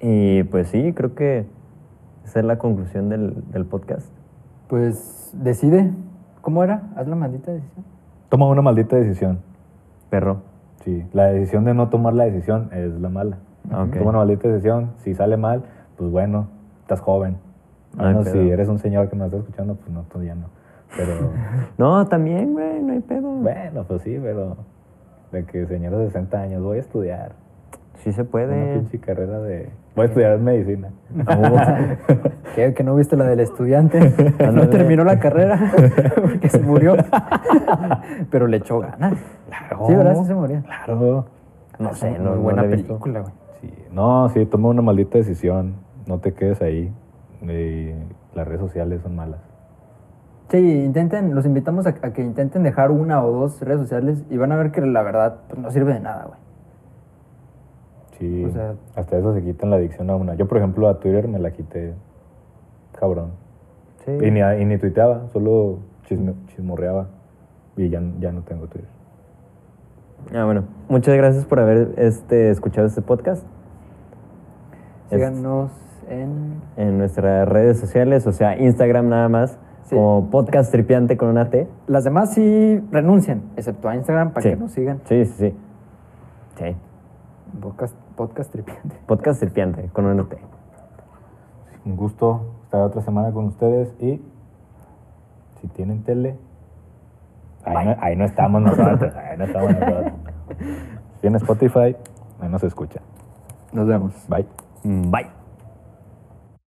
Speaker 2: Y pues sí, creo que esa es la conclusión del, del podcast.
Speaker 1: Pues decide. ¿Cómo era? Haz la maldita decisión.
Speaker 3: Toma una maldita decisión.
Speaker 2: Perro.
Speaker 3: Sí, la decisión de no tomar la decisión es la mala.
Speaker 2: Ah.
Speaker 3: Toma una maldita decisión. Si sale mal, pues bueno, estás joven.
Speaker 2: No
Speaker 3: si eres un señor que nos está escuchando, pues no, ya no. Pero, (laughs)
Speaker 2: No, también, güey, no hay pedo.
Speaker 3: bueno, pues sí, pero de que señor de 60 años, voy a estudiar.
Speaker 2: Sí se
Speaker 3: Una
Speaker 2: puede.
Speaker 3: pinche carrera de... Voy a estudiar medicina. (laughs)
Speaker 1: ¿Qué? ¿Que no viste la del estudiante? Que (laughs) no terminó la carrera porque se murió. Pero le echó ganas.
Speaker 3: Claro.
Speaker 1: Sí, ¿verdad? Sí se murió.
Speaker 3: Claro.
Speaker 2: No
Speaker 1: Es
Speaker 2: sé,
Speaker 1: una
Speaker 2: no, no
Speaker 1: buena
Speaker 2: he visto.
Speaker 1: película, güey.
Speaker 3: Sí, no, sí, toma una maldita decisión. No te quedes ahí. Y las redes sociales son malas.
Speaker 1: Sí, intenten, los invitamos a, a que intenten dejar una o dos redes sociales y van a ver que la verdad pues, no sirve de nada, güey.
Speaker 3: Sí,
Speaker 1: O sea-
Speaker 3: hasta eso se quitan la adicción a una. Yo, por ejemplo, a Twitter me la quité cabrón.
Speaker 2: Sí.
Speaker 3: Y, ni, y ni tuiteaba, solo chisme- chismorreaba. Y ya, ya no tengo Twitter.
Speaker 2: Ah, bueno. Muchas gracias por haber este, escuchado este podcast.
Speaker 1: Síganos en...
Speaker 2: en nuestras redes sociales, o sea, Instagram nada más,
Speaker 1: Sí.
Speaker 2: como podcast tripiante con una T.
Speaker 1: Las demás sí renuncian, excepto a Instagram para
Speaker 2: Sí.
Speaker 1: que nos sigan.
Speaker 2: Sí, sí, sí. Sí.
Speaker 1: Podcast, podcast tripiante.
Speaker 2: Podcast tripiante con una T.
Speaker 3: Un gusto estar otra semana con ustedes y si tienen tele, ahí no, ahí no estamos nosotros, ahí no estamos nosotros. (laughs) Si tienen Spotify, ahí nos escucha.
Speaker 1: Nos vemos.
Speaker 3: Bye.
Speaker 2: Bye.